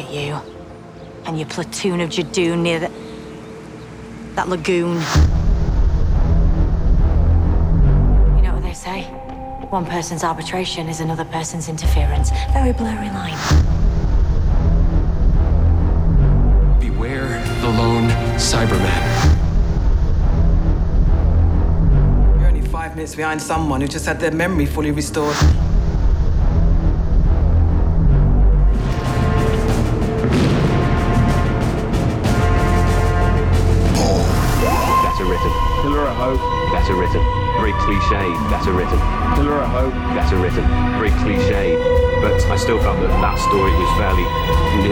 look at you and your platoon of Judoon near the, that lagoon. You know what they say? One person's arbitration is another person's interference. Very blurry line. Beware the lone Cyberman. You're only five minutes behind someone who just had their memory fully restored. Cliche. Better written. Pillar of Hope. Better written. Very cliche. But I still felt that that story was fairly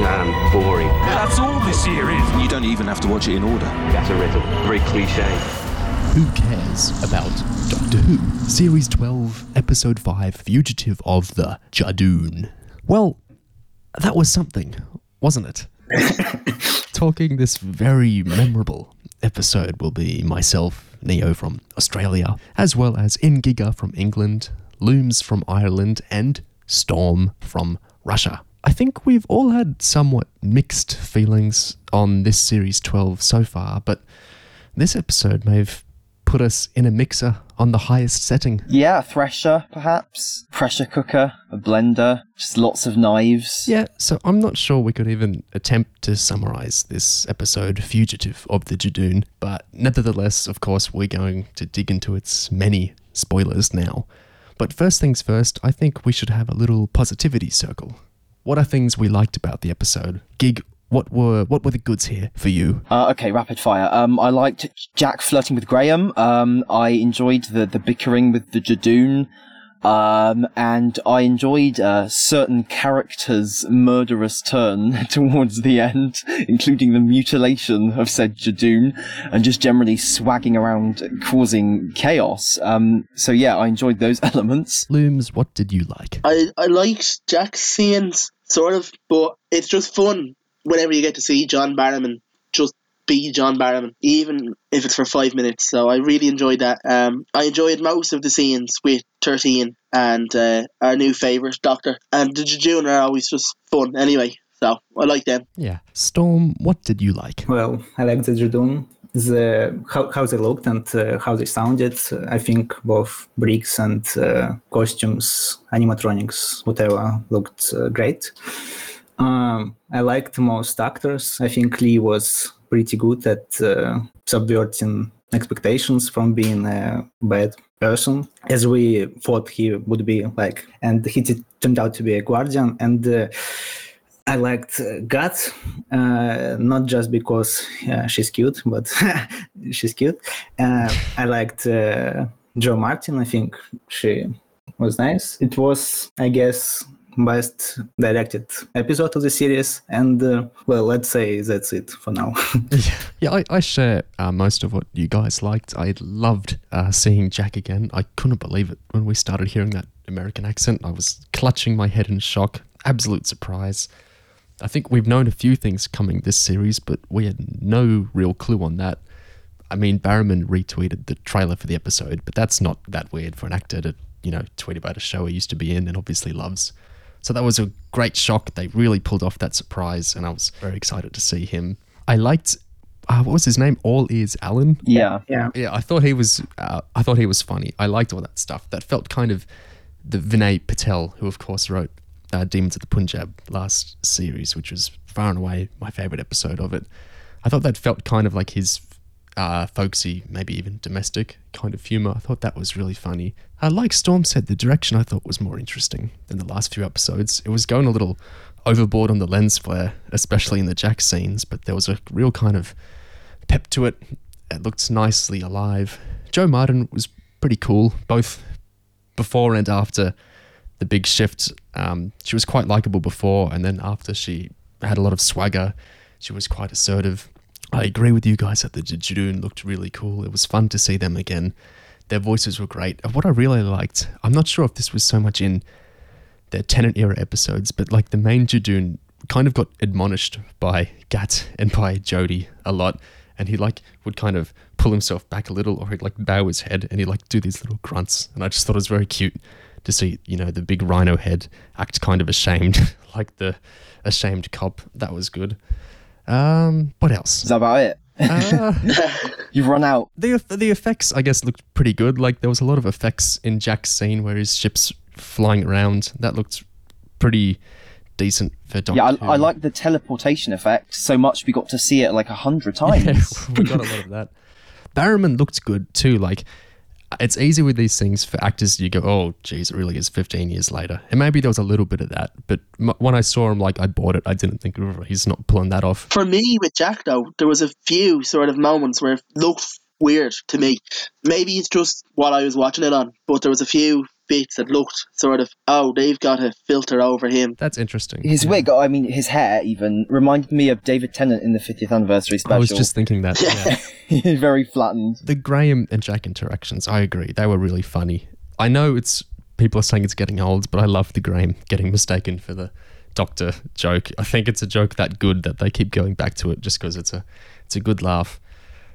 um, boring. That's all this here is. You don't even have to watch it in order. Better written. Very cliche. Who cares about Doctor Who? Series 12, Episode 5, Fugitive of the Judoon. Well, that was something, wasn't it? Talking this very memorable episode will be myself, Neo from Australia, as well as Ingiga from England, Looms from Ireland, and Storm from Russia. I think we've all had somewhat mixed feelings on this series 12 so far, but this episode may have put us in a mixer on the highest setting. Yeah, a thresher, perhaps. Pressure cooker, a blender, just lots of knives. Yeah, so I'm not sure we could even attempt to summarize this episode, Fugitive of the Judoon, but nevertheless, of course, we're going to dig into its many spoilers now. But first things first, I think we should have a little positivity circle. What are things we liked about the episode? Gig, what were what were the goods here for you? Uh, okay, rapid fire. Um, I liked Jack flirting with Graham. Um, I enjoyed the, the bickering with the Judoon. Um, and I enjoyed uh, certain characters' murderous turn towards the end, including the mutilation of said Judoon, and just generally swagging around, causing chaos. Um, so yeah, I enjoyed those elements. Looms, what did you like? I, I liked Jack's scenes, sort of, but it's just fun whenever you get to see John Barrowman just be John Barrowman, even if it's for five minutes. So I really enjoyed that. Um, I enjoyed most of the scenes with 13 and uh, our new favourite, Doctor. And the Judoon are always just fun anyway. So I like them. Yeah. Storm, what did you like? Well, I like the Judoon, the how, how they looked and uh, how they sounded. I think both bricks and uh, costumes, animatronics, whatever, looked uh, great. Um, I liked most actors. I think Lee was pretty good at uh, subverting expectations from being a bad person, as we thought he would be. Like, and he turned out to be a guardian. And uh, I liked uh, Gat, uh, not just because uh, she's cute, but she's cute. Uh, I liked Jo Martin. I think she was nice. It was, I guess, best directed episode of the series and uh, well let's say that's it for now Yeah, I, I share uh, most of what you guys liked. I loved uh, seeing Jack again. I couldn't believe it when we started hearing that American accent. I was clutching my head in shock. Absolute surprise. I think we've known a few things coming this series, but we had no real clue on that. I mean, Barrowman retweeted the trailer for the episode, but that's not that weird for an actor to, you know, tweet about a show he used to be in and obviously loves. So that was a great shock. They really pulled off that surprise, and I was very excited to see him. I liked, uh, what was his name? All Ears Alan. Yeah. yeah Yeah, I thought he was. Uh, I thought he was funny. I liked all that stuff. That felt kind of the Vinay Patel, who of course wrote uh, Demons of the Punjab last series, which was far and away my favorite episode of it. I thought that felt kind of like his uh, folksy, maybe even domestic kind of humor. I thought that was really funny. Uh, like Storm said, the direction I thought was more interesting than the last few episodes. It was going a little overboard on the lens flare, especially in the Jack scenes, but there was a real kind of pep to it. It looked nicely alive. Jo Martin was pretty cool, both before and after the big shift. Um, she was quite likable before, and then after she had a lot of swagger, she was quite assertive. I agree with you guys that the Judoon looked really cool. It was fun to see them again. Their voices were great. What I really liked, I'm not sure if this was so much in their Tennant era episodes, but like the main Jadoon kind of got admonished by Gat and by Jodie a lot. And he like would kind of pull himself back a little or he'd like bow his head and he'd like do these little grunts. And I just thought it was very cute to see you know the big rhino head act kind of ashamed, like the ashamed cop. That was good. Um, what else? Is that about it? Uh, You've run out. the the effects, I guess, looked pretty good. Like there was a lot of effects in Jack's scene where his ship's flying around. That looked pretty decent for Doctor Yeah, I, I like the teleportation effect so much we got to see it like a hundred times. Yeah, we got a lot of that. Barrowman looked good too. Like it's easy with these things for actors. You go, oh, geez, it really is 15 years later, and maybe there was a little bit of that. But m- when I saw him, like I bought it. I didn't think "Oh, he's not pulling that off. For me, with Jack though, there was a few sort of moments where it looked weird to me. Maybe it's just what I was watching it on, but there was a few bits that looked sort of, oh, they've got a filter over him. That's interesting. His Yeah. wig, I mean, his hair even reminded me of David Tennant in the 50th anniversary special. I was just thinking that. Yeah. very flattened. the Graham and Jack interactions, I agree. They were really funny. I know it's people are saying it's getting old, but I love the Graham getting mistaken for the Doctor joke. I think it's a joke that good that they keep going back to it just because it's a it's a good laugh.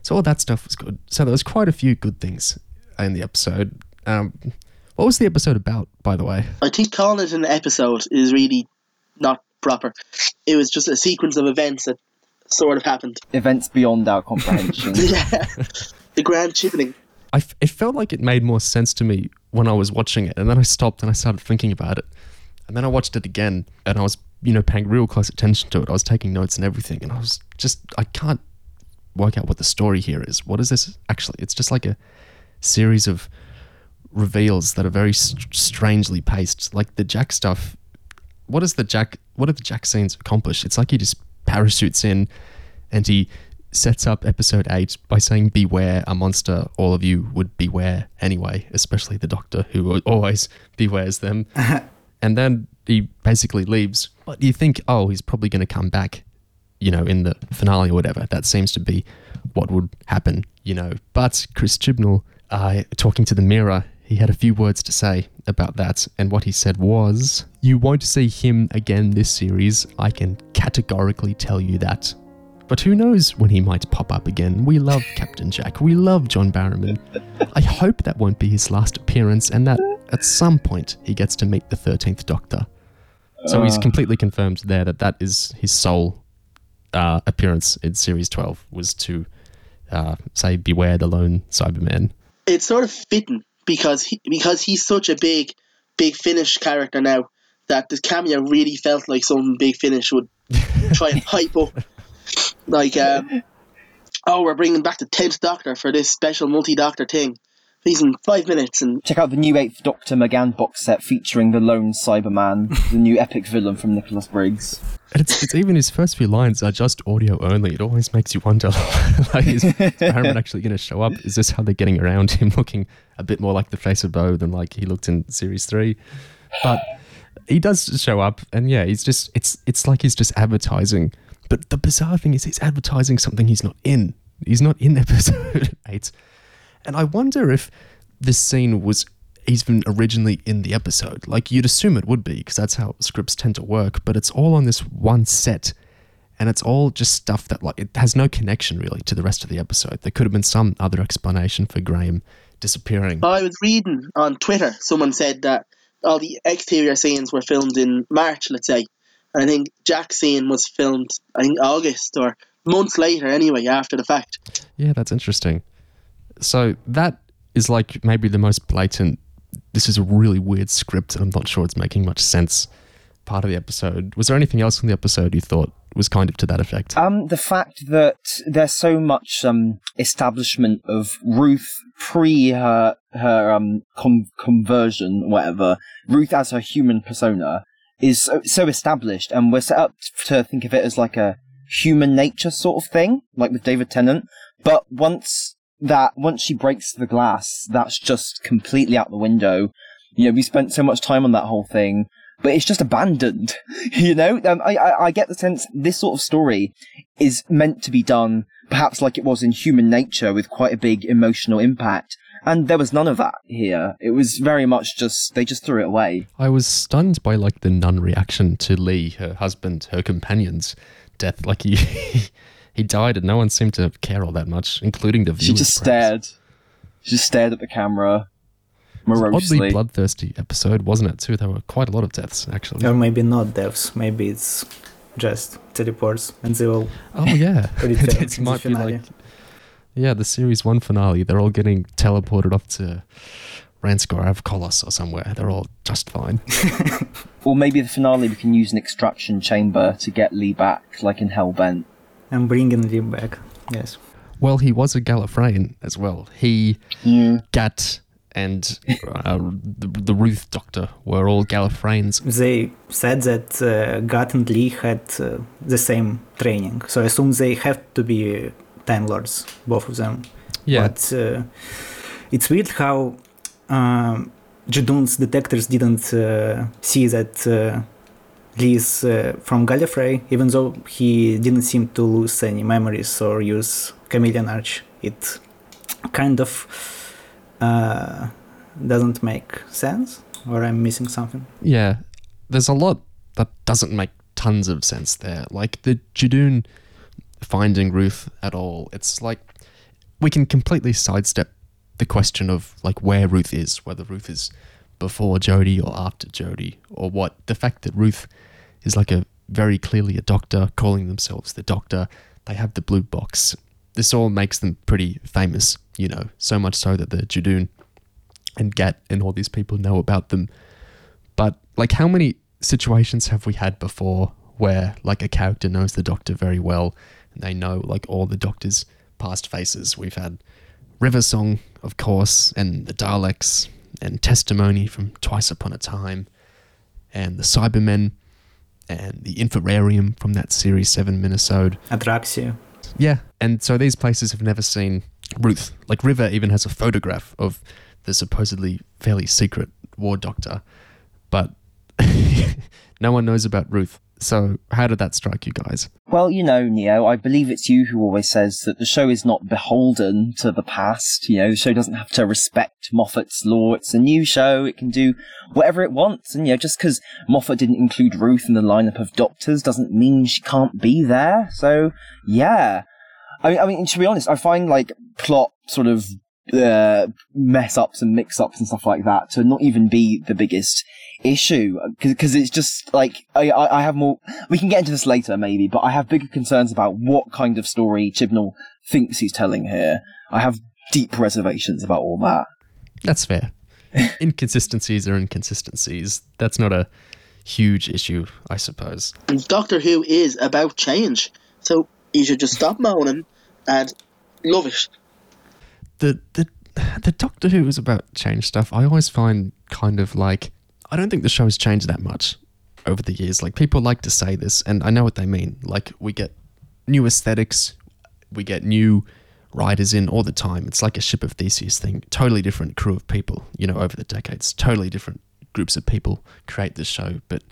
So all that stuff was good. So there was quite a few good things in the episode. Um, what was the episode about, by the way? I think calling it an episode is really not proper. It was just a sequence of events that sort of happened. Events beyond our comprehension. yeah. The grand chipping. I f- it felt like it made more sense to me when I was watching it, and then I stopped and I started thinking about it, and then I watched it again, and I was you know paying real close attention to it. I was taking notes and everything, and I was just I can't work out what the story here is. What is this actually? It's just like a series of reveals that are very st- strangely paced. Like the Jack stuff. What does the Jack? What do the Jack scenes accomplish? It's like he just parachutes in, and he sets up episode eight by saying, "Beware a monster." All of you would beware anyway, especially the Doctor, who always bewares them. and then he basically leaves. But you think, oh, he's probably going to come back, you know, in the finale or whatever. That seems to be what would happen, you know. But Chris Chibnall, uh, talking to the mirror, he had a few words to say about that. And what he said was, You won't see him again this series. I can categorically tell you that. But who knows when he might pop up again? We love Captain Jack. We love John Barrowman. I hope that won't be his last appearance and that at some point he gets to meet the 13th Doctor. So he's Uh. completely confirmed there that that is his sole uh, appearance in Series 12 was to uh, say, Beware the lone Cyberman. It's sort of fitting because he, because he's such a big, Big Finish character now that the cameo really felt like some Big Finish would try and hype up. Like, um, oh, we're bringing back the 10th Doctor for this special multi Doctor thing. He's in five minutes and Check out the new Eighth Doctor McGann box set featuring the lone Cyberman, the new epic villain from Nicholas Briggs. And it's, it's even his first few lines are just audio only. It always makes you wonder, like, is Barrowman actually going to show up? Is this how they're getting around him looking a bit more like the Face of Boe than like he looked in Series 3? But he does show up, and yeah, he's just, it's, it's like he's just advertising. But the bizarre thing is he's advertising something he's not in. He's not in episode 8. And I wonder if this scene was even originally in the episode. Like you'd assume it would be, because that's how scripts tend to work, but it's all on this one set. And it's all just stuff that like it has no connection really to the rest of the episode. There could have been some other explanation for Graham disappearing. I was reading on Twitter, someone said that all the exterior scenes were filmed in March, let's say. And I think Jack's scene was filmed, I think, August or months later anyway, after the fact. Yeah, that's interesting. So that is like maybe the most blatant. This is a really weird script, and I'm not sure it's making much sense. Part of the episode. Was there anything else in the episode you thought was kind of to that effect? Um, the fact that there's so much um establishment of Ruth pre her her um con- conversion, whatever. Ruth as her human persona is so, so established, and we're set up to think of it as like a human nature sort of thing, like with David Tennant. But once that once she breaks the glass, that's just completely out the window. You know, we spent so much time on that whole thing, but it's just abandoned. you know, um, I, I I get the sense this sort of story is meant to be done perhaps like it was in Human Nature with quite a big emotional impact. And there was none of that here. It was very much just, they just threw it away. I was stunned by like the nun reaction to Lee, her husband, her companion's death. Like he he died, and no one seemed to care all that much, including the viewers. She just perhaps. stared. She just stared at the camera. morosely. Oddly bloodthirsty episode, wasn't it? Too. There were quite a lot of deaths actually. Or maybe not deaths. Maybe it's just teleports and they all Oh yeah, return it the might be finale. like yeah, the series one finale. They're all getting teleported off to Ranskor Kolos or somewhere. They're all just fine. Or maybe the finale we can use an extraction chamber to get Lee back, like in Hellbent. I'm bringing him back. Yes. Well, he was a Gallifreyan as well. He, Yeah. Gat, and uh, the, the Ruth Doctor were all Gallifreyans. They said that uh, Gat and Lee had uh, the same training, so I assume they have to be Time Lords, both of them. Yeah, But uh, it's weird how um, Judoon's detectors didn't uh, see that uh, uh, from Gallifrey, even though he didn't seem to lose any memories or use Chameleon Arch. It kind of uh, doesn't make sense, or I'm missing something. yeah. There's a lot that doesn't make tons of sense there. Like the Judoon finding Ruth at all. It's like we can completely sidestep the question of like where Ruth is, whether Ruth is before Jodie or after Jodie, or what. The fact that Ruth is like a very clearly a doctor, calling themselves the doctor. They have the blue box. This all makes them pretty famous, you know, so much so that the Judoon and Gat and all these people know about them. But like, how many situations have we had before where like a character knows the Doctor very well and they know like all the Doctor's past faces? We've had River Song, of course, and the Daleks, and Testimony from Twice Upon a Time, and the Cybermen, and the Infrarium from that Series 7 Minnesota. Atraxia. Yeah, and so these places have never seen Ruth. Like River even has a photograph of the supposedly fairly secret war doctor, but no one knows about Ruth. So how did that strike you guys? Well, you know, Neo, I believe it's you who always says that the show is not beholden to the past. You know, the show doesn't have to respect Moffat's law. It's a new show. It can do whatever it wants. And, you know, just because Moffat didn't include Ruth in the lineup of doctors doesn't mean she can't be there. So, yeah. I mean, I mean, to be honest, I find like plot sort of uh, mess ups and mix ups and stuff like that to not even be the biggest issue because it's just like I, I I have more. We can get into this later maybe, but I have bigger concerns about what kind of story Chibnall thinks he's telling here. I have deep reservations about all that. That's fair. inconsistencies are inconsistencies. That's not a huge issue, I suppose. Doctor Who is about change, so you should just stop moaning and love it. the the the Doctor Who is about change stuff. I always find kind of like I don't think the show has changed that much over the years. Like people like to say this, and I know what they mean. Like we get new aesthetics, we get new writers in all the time. It's like a ship of Theseus thing. Totally different crew of people, you know, over the decades. Totally different groups of people create this show, but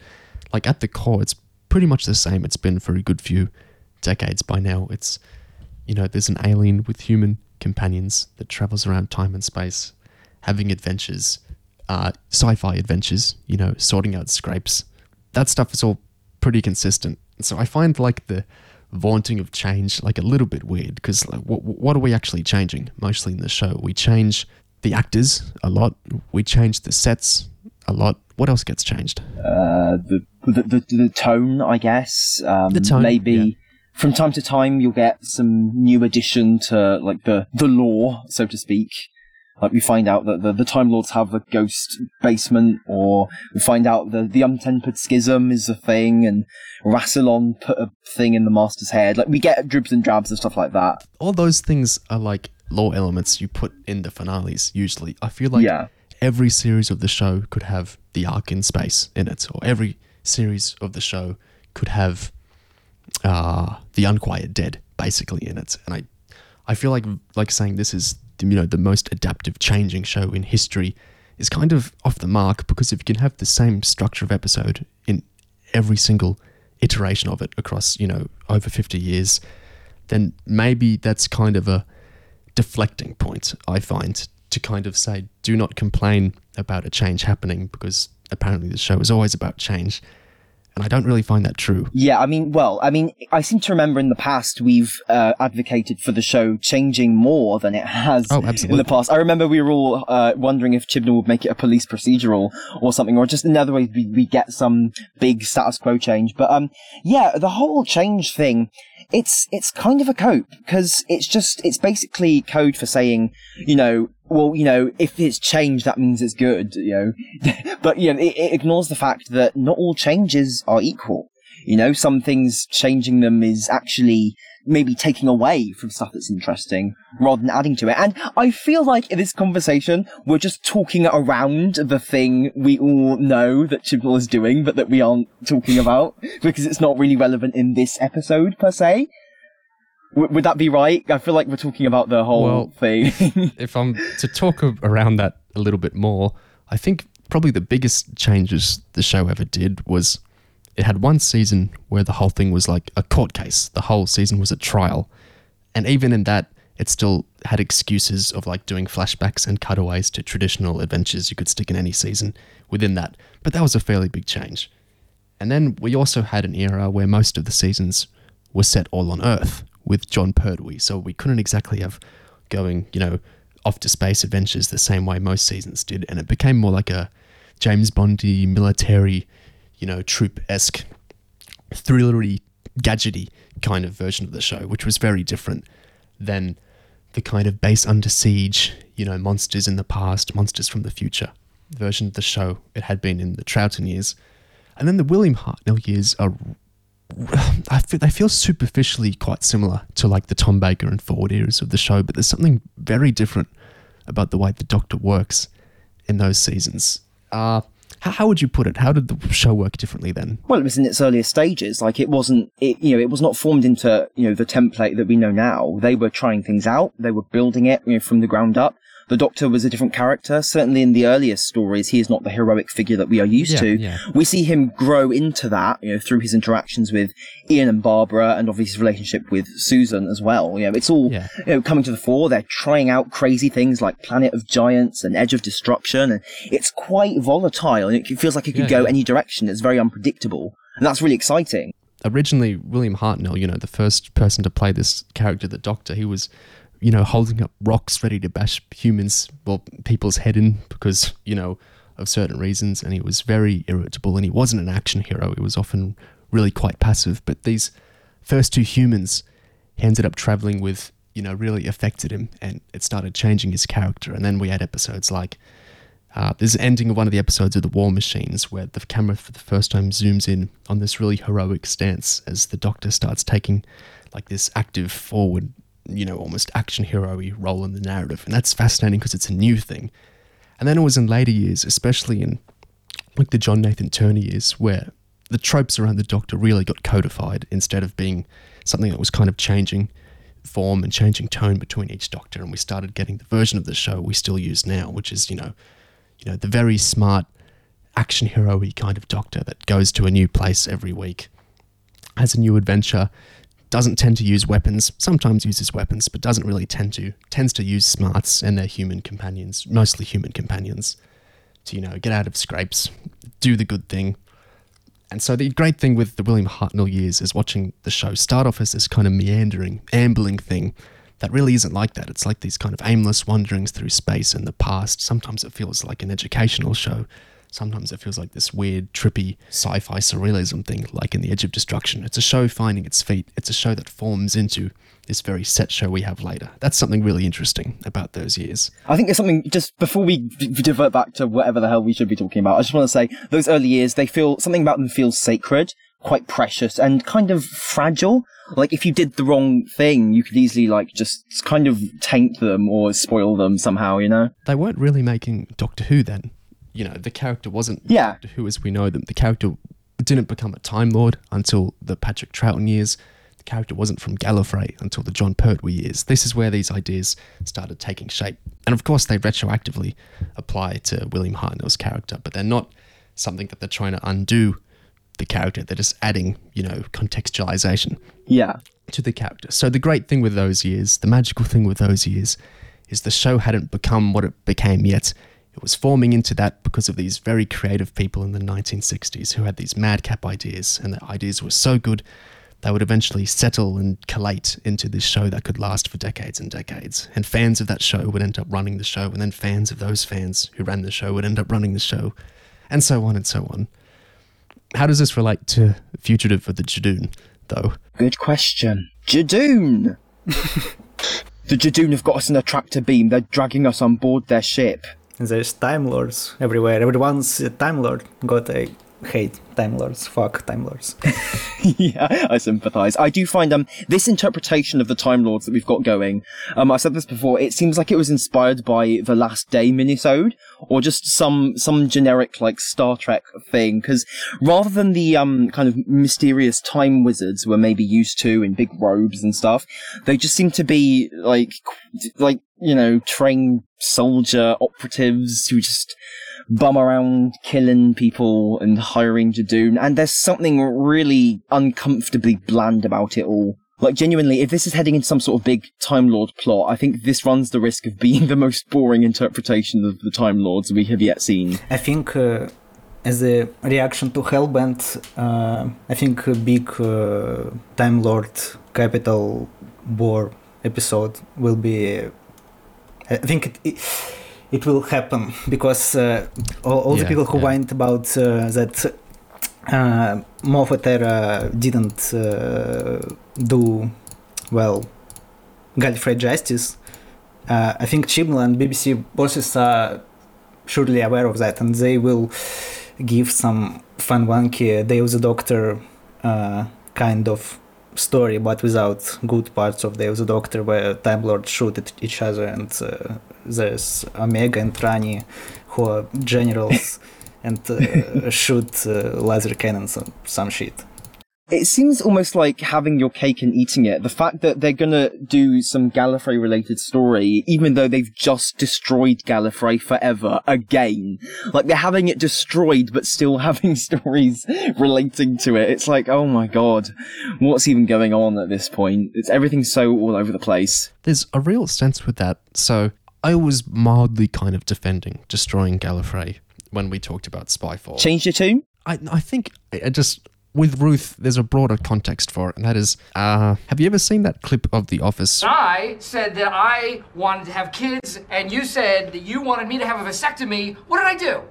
like at the core, it's pretty much the same. It's been for a good few decades by now. It's you know, there's an alien with human companions that travels around time and space, having adventures, uh, sci-fi adventures. You know, sorting out scrapes. That stuff is all pretty consistent. So I find like the vaunting of change like a little bit weird because like what what are we actually changing mostly in the show? We change the actors a lot. We change the sets a lot. What else gets changed? Uh, the, the the the tone, I guess. Um, The tone, maybe. yeah. From time to time, you'll get some new addition to like the the lore, so to speak. Like we find out that the, the Time Lords have a ghost basement, or we find out that the untempered schism is a thing, and Rassilon put a thing in the Master's head. Like we get dribs and drabs and stuff like that. all those things are like lore elements you put in the finales usually. I feel like Yeah. every series of the show could have the Ark in Space in it, or every series of the show could have uh, the unquiet dead basically in it. And I, I feel like like saying this is you know the most adaptive changing show in history is kind of off the mark because if you can have the same structure of episode in every single iteration of it across you know over 50 years then maybe that's kind of a deflecting point, I find, to kind of say, do not complain about a change happening because apparently the show is always about change. And I don't really find that true. Yeah, I mean, well, I mean, I seem to remember in the past we've uh, advocated for the show changing more than it has Oh, in the past. I remember we were all uh, wondering if Chibnall would make it a police procedural or something, or just another way we, we get some big status quo change. But um, yeah, the whole change thing, it's it's kind of a cope because it's just it's basically code for saying, you know, well, you know, if it's changed, that means it's good, you know. but you know, it, it ignores the fact that not all changes are equal. You know, some things changing them is actually maybe taking away from stuff that's interesting rather than adding to it. And I feel like in this conversation, we're just talking around the thing we all know that Chibnall is doing, but that we aren't talking about because it's not really relevant in this episode per se. W- would that be right? I feel like we're talking about the whole Well, thing. if I'm to talk around that a little bit more, I think probably the biggest changes the show ever did was it had one season where the whole thing was like a court case. The whole season was a trial. And even in that, it still had excuses of like doing flashbacks and cutaways to traditional adventures you could stick in any season within that. But that was a fairly big change. And then we also had an era where most of the seasons were set all on Earth with Jon Pertwee. So we couldn't exactly have going, you know, off to space adventures the same way most seasons did. And it became more like a James Bondy military, you know, troop esque, thrillery, gadgety kind of version of the show, which was very different than the kind of base under siege, you know, monsters in the past, monsters from the future version of the show it had been in the Troughton years. And then the William Hartnell years are, I feel, they feel superficially quite similar to like the Tom Baker and Ford eras of the show, but there's something very different about the way the Doctor works in those seasons. Uh, how, how would you put it? How did the show work differently then? Well, it was in its earlier stages. Like it wasn't, it, you know, it was not formed into, you know, the template that we know now. They were trying things out. They were building it, you know, from the ground up. The Doctor was a different character. Certainly in the earliest stories, he is not the heroic figure that we are used Yeah, to. yeah. We see him grow into that, you know, through his interactions with Ian and Barbara and obviously his relationship with Susan as well. You know, it's all, Yeah. you know, coming to the fore. They're trying out crazy things like Planet of Giants and Edge of Destruction. And it's quite volatile and it feels like it could go any direction. It's very unpredictable. And that's really exciting. originally William Hartnell, you know, the first person to play this character, the Doctor, he was, you know, holding up rocks ready to bash humans, well, people's head in because, you know, of certain reasons. And he was very irritable and he wasn't an action hero. He was often really quite passive. But these first two humans he ended up traveling with, you know, really affected him and it started changing his character. And then we had episodes like uh, there's an ending of one of the episodes of The War Machines where the camera for the first time zooms in on this really heroic stance as the Doctor starts taking like this active forward, you know, almost action hero role in the narrative. And that's fascinating because it's a new thing. And then it was in later years, especially in like the John Nathan Turner years, where the tropes around the Doctor really got codified instead of being something that was kind of changing form and changing tone between each Doctor. And we started getting the version of the show we still use now, which is, you know, you know, the very smart action hero kind of Doctor that goes to a new place every week, has a new adventure, doesn't tend to use weapons, sometimes uses weapons, but doesn't really tend to, tends to use smarts and their human companions, mostly human companions, to, you know, get out of scrapes, do the good thing. And so the great thing with the William Hartnell years is watching the show start off as this kind of meandering, ambling thing that really isn't like that. It's like these kind of aimless wanderings through space and the past. Sometimes it feels like an educational show. Sometimes it feels like this weird, trippy sci fi surrealism thing, like in The Edge of Destruction. It's a show finding its feet. It's a show that forms into this very set show we have later. That's something really interesting about those years. I think there's something just before we d- divert back to whatever the hell we should be talking about. I just want to say those early years, they feel something about them feels sacred, quite precious, and kind of fragile. Like if you did the wrong thing, you could easily like just kind of taint them or spoil them somehow. You know? They weren't really making Doctor Who then. You know, the character wasn't Yeah. Who as we know them. The character didn't become a Time Lord until the Patrick Troughton years. The character wasn't from Gallifrey until the Jon Pertwee years. This is where these ideas started taking shape. And of course, they retroactively apply to William Hartnell's character, but they're not something that they're trying to undo the character. They're just adding, you know, contextualization Yeah. to the character. So the great thing with those years, the magical thing with those years, is the show hadn't become what it became yet It was forming into that because of these very creative people in the 1960s who had these madcap ideas, and the ideas were so good they would eventually settle and collate into this show that could last for decades and decades. And fans of that show would end up running the show, and then fans of those fans who ran the show would end up running the show, and so on and so on. How does this relate to Fugitive of the Judoon, though? Good question. Judoon! the Judoon have got us in a tractor beam. They're dragging us on board their ship. There's Time Lords everywhere. Everyone's a Time Lord. Got a hate Time Lords. Fuck Time Lords. yeah, I sympathise. I do find um this interpretation of the Time Lords that we've got going. Um, I said this before. It seems like it was inspired by the Last Day minisode, or just some some generic like Star Trek thing. Because rather than the um kind of mysterious time wizards we're maybe used to in big robes and stuff, they just seem to be like like you know trained soldier operatives who just bum around killing people and hiring Judoon, and there's something really uncomfortably bland about it all. Like, genuinely, if this is heading into some sort of big Time Lord plot, I think this runs the risk of being the most boring interpretation of the Time Lords we have yet seen. I think uh, as a reaction to Hellbent, uh, I think a big uh, Time Lord Capital War episode will be. I think it, it it will happen because uh, all, all Yeah, the people who yeah. whined about uh, that uh, Moffat era didn't uh, do well Gallifrey justice. Uh, I think Chibnall and BBC bosses are surely aware of that, and they will give some fun, wonky Day of the Doctor uh, kind of story, but without good parts of Day of the Doctor, where Time Lords shoot at each other, and uh, there's Omega and Rani, who are generals, and uh, shoot uh, laser cannons and some shit. It seems almost like having your cake and eating it. The fact that they're gonna do some Gallifrey related story, even though they've just destroyed Gallifrey forever again. Like they're having it destroyed, but still having stories relating to it. It's like, oh my god, what's even going on at this point? It's everything's so all over the place. There's a real sense with that. So I was mildly kind of defending destroying Gallifrey when we talked about Spyfall. Change your tune? I, I think I I just with Ruth, there's a broader context for it, and that is, uh, have you ever seen that clip of The Office? I said that I wanted to have kids, and you said that you wanted me to have a vasectomy. What did I do?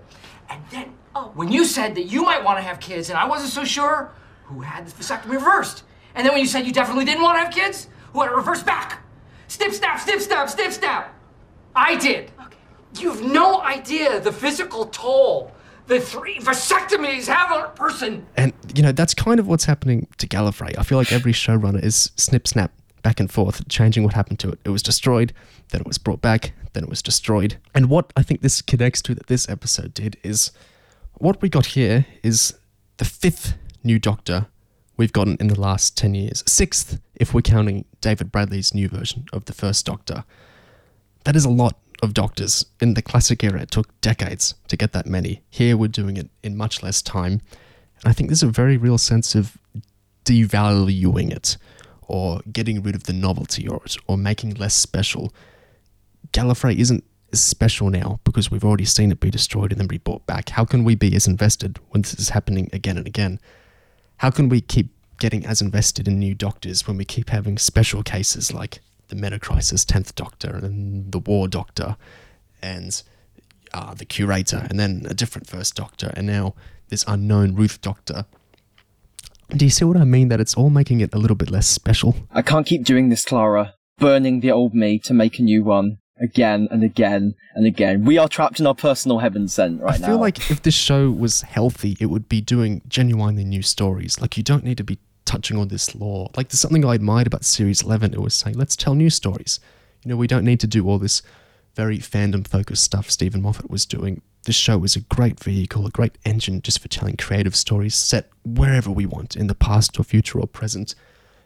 And then, oh, when you said that you might want to have kids, and I wasn't so sure, who had the vasectomy reversed? And then when you said you definitely didn't want to have kids, who had it reversed back? Snip, snap, snip, snap, snip, snap. I did. Okay. You have no idea the physical toll the three vasectomies have on a person. And, you know, that's kind of what's happening to Gallifrey. I feel like every showrunner is snip snap back and forth, changing what happened to it. It was destroyed, then it was brought back, then it was destroyed. And what I think this connects to that this episode did is what we got here is the fifth new Doctor we've gotten in the last 10 years. Sixth, if we're counting David Bradley's new version of the first Doctor. That is a lot of doctors. In the classic era, it took decades to get that many. Here, we're doing it in much less time. I think there's a very real sense of devaluing it or getting rid of the novelty or or making less special. Gallifrey isn't special now because we've already seen it be destroyed and then be brought back. How can we be as invested when this is happening again and again? How can we keep getting as invested in new doctors when we keep having special cases like the Meta Crisis 10th Doctor and the War Doctor and uh, the Curator and then a different First Doctor and now this unknown Ruth Doctor? Do you see what I mean? That it's all making it a little bit less special. I can't keep doing this, Clara. Burning the old me to make a new one. Again and again and again. We are trapped in our personal heaven sent right now. I now. feel like if this show was healthy, it would be doing genuinely new stories. Like you don't need to be touching on this lore. Like there's something I admired about Series 11. It was saying, let's tell new stories. You know, we don't need to do all this very fandom focused stuff Steven Moffat was doing. This show was a great vehicle, a great engine just for telling creative stories set wherever we want, in the past or future or present.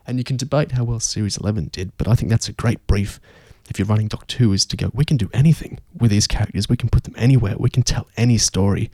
And you can debate how well Series 11 did, but I think that's a great brief if you're running Doc 2 is to go, we can do anything with these characters. We can put them anywhere. We can tell any story.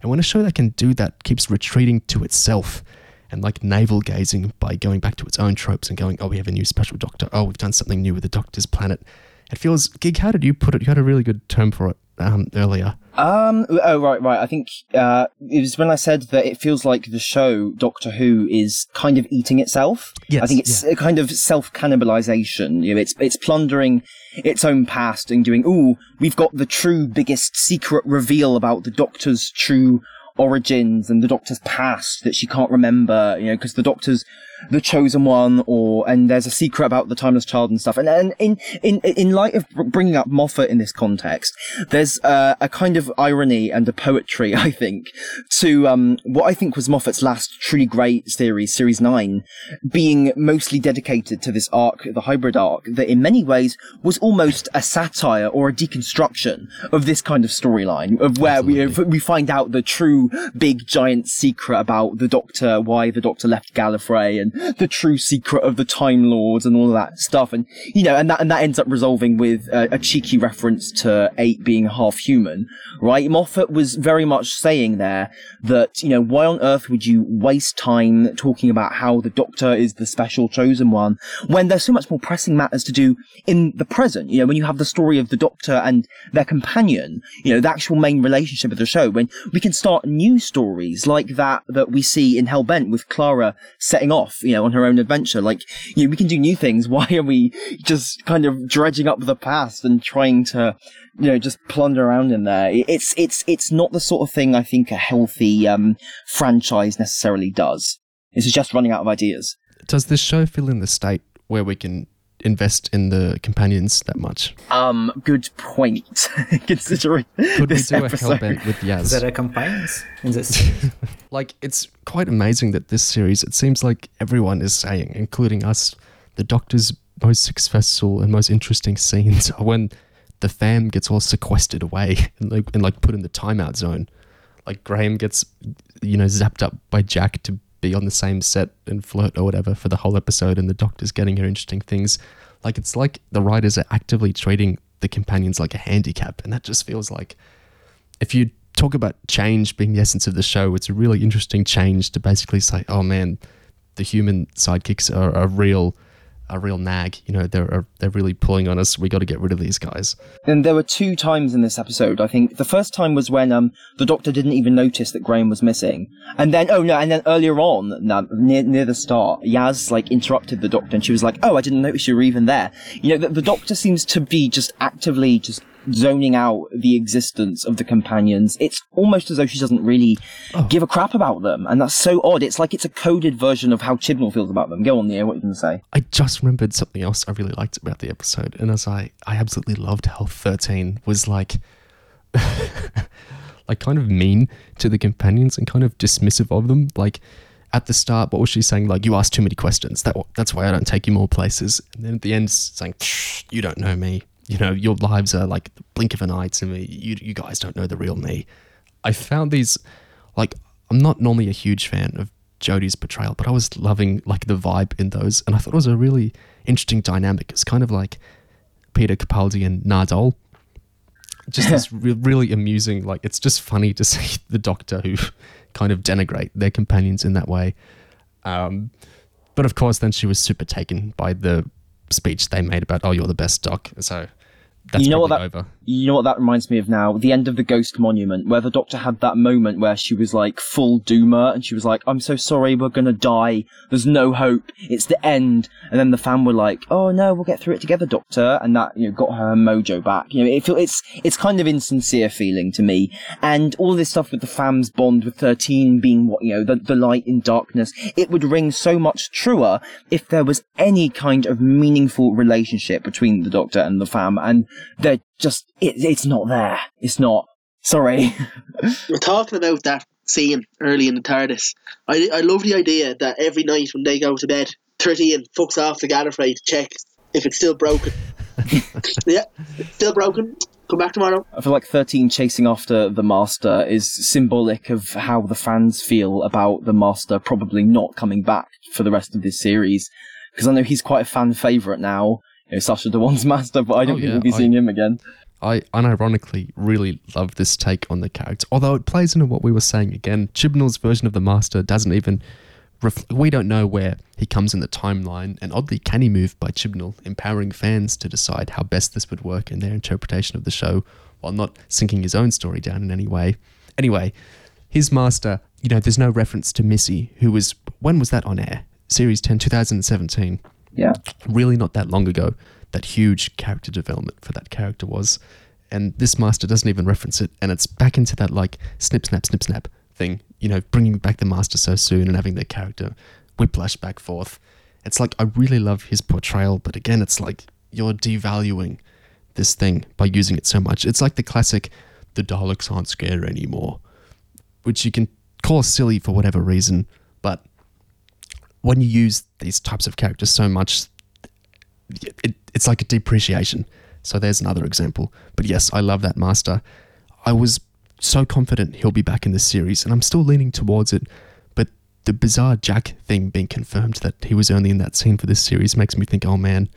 And when a show that can do that keeps retreating to itself and like navel gazing by going back to its own tropes and going, oh, we have a new special Doctor. Oh, we've done something new with the Doctor's planet. It feels. Gig, how did you put it? You had a really good term for it um, earlier. Um. Oh, right, right. I think uh, it was when I said that it feels like the show Doctor Who is kind of eating itself. Yes, I think it's a kind of self cannibalization. You know, it's it's plundering its own past and doing. Ooh, we've got the true biggest secret reveal about the Doctor's true origins and the Doctor's past that she can't remember. You know, because the Doctor's the chosen one or and there's a secret about the timeless child and stuff. And, and in in in light of bringing up moffat in this context there's uh, a kind of irony and a poetry i think to um, what i think was moffat's last truly great series series 9 being mostly dedicated to this arc the hybrid arc that in many ways was almost a satire or a deconstruction of this kind of storyline of where we, we find out the true big giant secret about the doctor why the doctor left gallifrey and the true secret of the Time Lords and all of that stuff. And, you know, and that, and that ends up resolving with a, a cheeky reference to eight being half human, right? Moffat was very much saying there that, you know, why on earth would you waste time talking about how the Doctor is the special chosen one when there's so much more pressing matters to do in the present? You know, when you have the story of the Doctor and their companion, you know, the actual main relationship of the show, when we can start new stories like that that we see in Hellbent with Clara setting off you know, on her own adventure. Like, you know, we can do new things. Why are we just kind of dredging up the past and trying to, you know, just plunder around in there? It's, it's, it's not the sort of thing I think a healthy, um, franchise necessarily does. It's just running out of ideas. Does this show fill in the state where we can invest in the companions that much? Um, good point. Considering Could this we do episode. a Hellbent with Yaz? There are companions in this series. like it's quite amazing that this series it seems like everyone is saying including us the doctor's most successful and most interesting scenes are when the fam gets all sequestered away and like, and like put in the timeout zone like graham gets you know zapped up by jack to be on the same set and flirt or whatever for the whole episode and the doctor's getting her interesting things. Like it's like the writers are actively treating the companions like a handicap and that just feels like if you talk about change being the essence of the show, it's a really interesting change to basically say, oh man, the human sidekicks are a real a real nag. You know, they're they're really pulling on us. We got to get rid of these guys. And there were two times in this episode. I think the first time was when um the Doctor didn't even notice that Graham was missing, and then oh no, and then earlier on, near near the start, Yaz like interrupted the Doctor, and she was like, "Oh, I didn't notice you were even there." You know, the, the Doctor seems to be just actively just zoning out the existence of the companions. It's almost as though she doesn't really Oh. give a crap about them, and that's so odd. It's like it's a coded version of how Chibnall feels about them. Go on, Neo. What are you going to say? I just remembered something else I really liked about the episode, and as I I absolutely loved how thirteen was like. like kind of mean to the companions and kind of dismissive of them like at the start what was she saying like you ask too many questions that that's why i don't take you more places and then at the end saying "Shh, you don't know me you know your lives are like the blink of an eye to me you, you guys don't know the real me i found these like i'm not normally a huge fan of Jodie's portrayal, but I was loving like the vibe in those, and I thought it was a really interesting dynamic. It's kind of like Peter Capaldi and Nardole. Just this re- really amusing, like it's just funny to see the Doctor who kind of denigrate their companions in that way. Um, but of course, then she was super taken by the speech they made about, "Oh, you're the best Doc." So that's you know what that over. you know what that reminds me of now? The end of the ghost monument where the doctor had that moment where she was like full doomer and she was like i'm so sorry we're gonna die. There's no hope. It's the end. And then the fan were like oh no we'll get through it together doctor. And that you know got her mojo back. You know it feel it's it's kind of insincere feeling to me. And all this stuff with the fam's bond with 13 being what you know the, the light in darkness it would ring so much truer if there was any kind of meaningful relationship between the doctor and the fam. And they're just it, it's not there it's not sorry We're talking about that scene early in the TARDIS. I, I love the idea that every night when they go to bed, 13 fucks off the Gallifrey to check if it's still broken. yeah, still broken. Come back tomorrow. I feel like 13 chasing after the Master is symbolic of how the fans feel about the Master probably not coming back for the rest of this series. Because I know he's quite a fan favourite now, you know, Sacha Dhawan's Master, but I don't Oh, think yeah, we'll be I- seeing him again. I unironically really love this take on the character. Although it plays into what we were saying again, Chibnall's version of the Master doesn't even ref- we don't know where he comes in the timeline, and oddly, can he move by Chibnall, empowering fans to decide how best this would work in their interpretation of the show, while not sinking his own story down in any way. Anyway, his master, you know, there's no reference to Missy, who was when was that on air? Series 10, 2017. Yeah. Really not that long ago. That huge character development for that character was. And this master doesn't even reference it. And it's back into that like snip, snap, snip, snap thing. You know, bringing back the master so soon and having their character whiplash back forth. It's like, I really love his portrayal, but again, it's like you're devaluing this thing by using it so much. It's like the classic, the Daleks aren't scary anymore, which you can call silly for whatever reason, when you use these types of characters so much, it, it's like a depreciation. So there's another example. But yes, I love that master. I was so confident he'll be back in this series, and I'm still leaning towards it. But the bizarre Jack thing being confirmed that he was only in that scene for this series makes me think, oh man,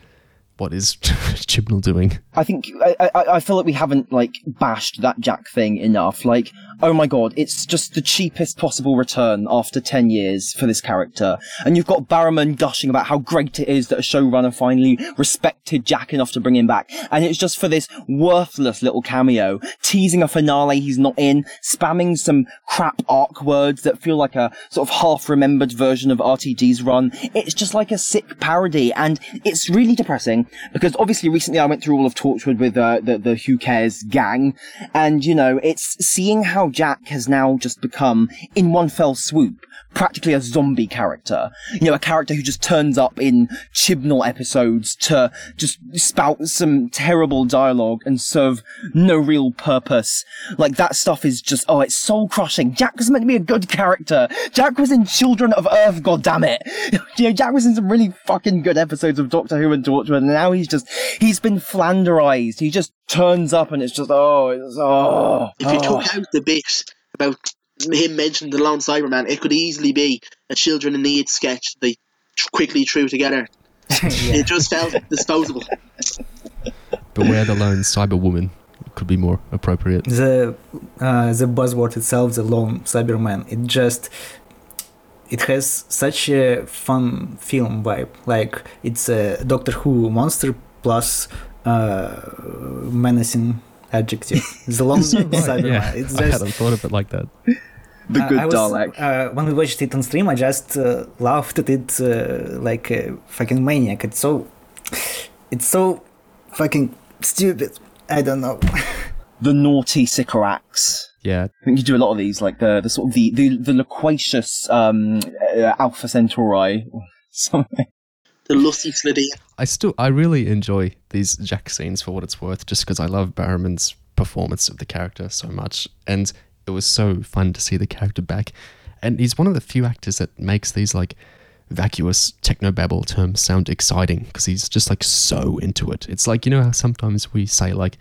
what is Chibnall doing? I think I, I I feel like we haven't like bashed that Jack thing enough. Like, oh my god, it's just the cheapest possible return after ten years for this character, and you've got Barrowman gushing about how great it is that a showrunner finally respected Jack enough to bring him back, and it's just for this worthless little cameo, teasing a finale he's not in, spamming some crap arc words that feel like a sort of half-remembered version of RTD's run. It's just like a sick parody, and it's really depressing because obviously recently I went through all of Torchwood with uh, the the Who Cares gang, and you know it's seeing how Jack has now just become in one fell swoop practically a zombie character. You know, a character who just turns up in Chibnall episodes to just spout some terrible dialogue and serve no real purpose. Like that stuff is just oh, it's soul crushing. Jack was meant to be a good character. Jack was in Children of Earth, God damn it. You know, Jack was in some really fucking good episodes of Doctor Who and Torchwood, and now he's just he's been flanderized. He just turns up and it's just oh, it's oh. If you oh. took out the bit about him mentioned the lone Cyberman, it could easily be a Children in Need sketch they quickly threw together. It just felt disposable. Beware the lone Cyberwoman could be more appropriate. the uh, the buzzword itself, the lone Cyberman, it just it has such a fun film vibe. Like it's a Doctor Who monster plus uh, menacing adjective. The lone Cyberman. yeah, It's I hadn't thought of it like that. The Uh, good I was, Dalek. Uh, when we watched it on stream, I just uh, laughed at it uh, like a fucking maniac. It's so, it's so fucking stupid. I don't know. the naughty Sycorax. Yeah, I think you do a lot of these, like the, the sort of the, the, the loquacious um, uh, Alpha Centauri. Something. The lusty Slidian. I still I really enjoy these Jack scenes for what it's worth, just because I love Barrowman's performance of the character so much, and it was so fun to see the character back. And he's one of the few actors that makes these like vacuous technobabble terms sound exciting because he's just like so into it. It's like you know how sometimes we say like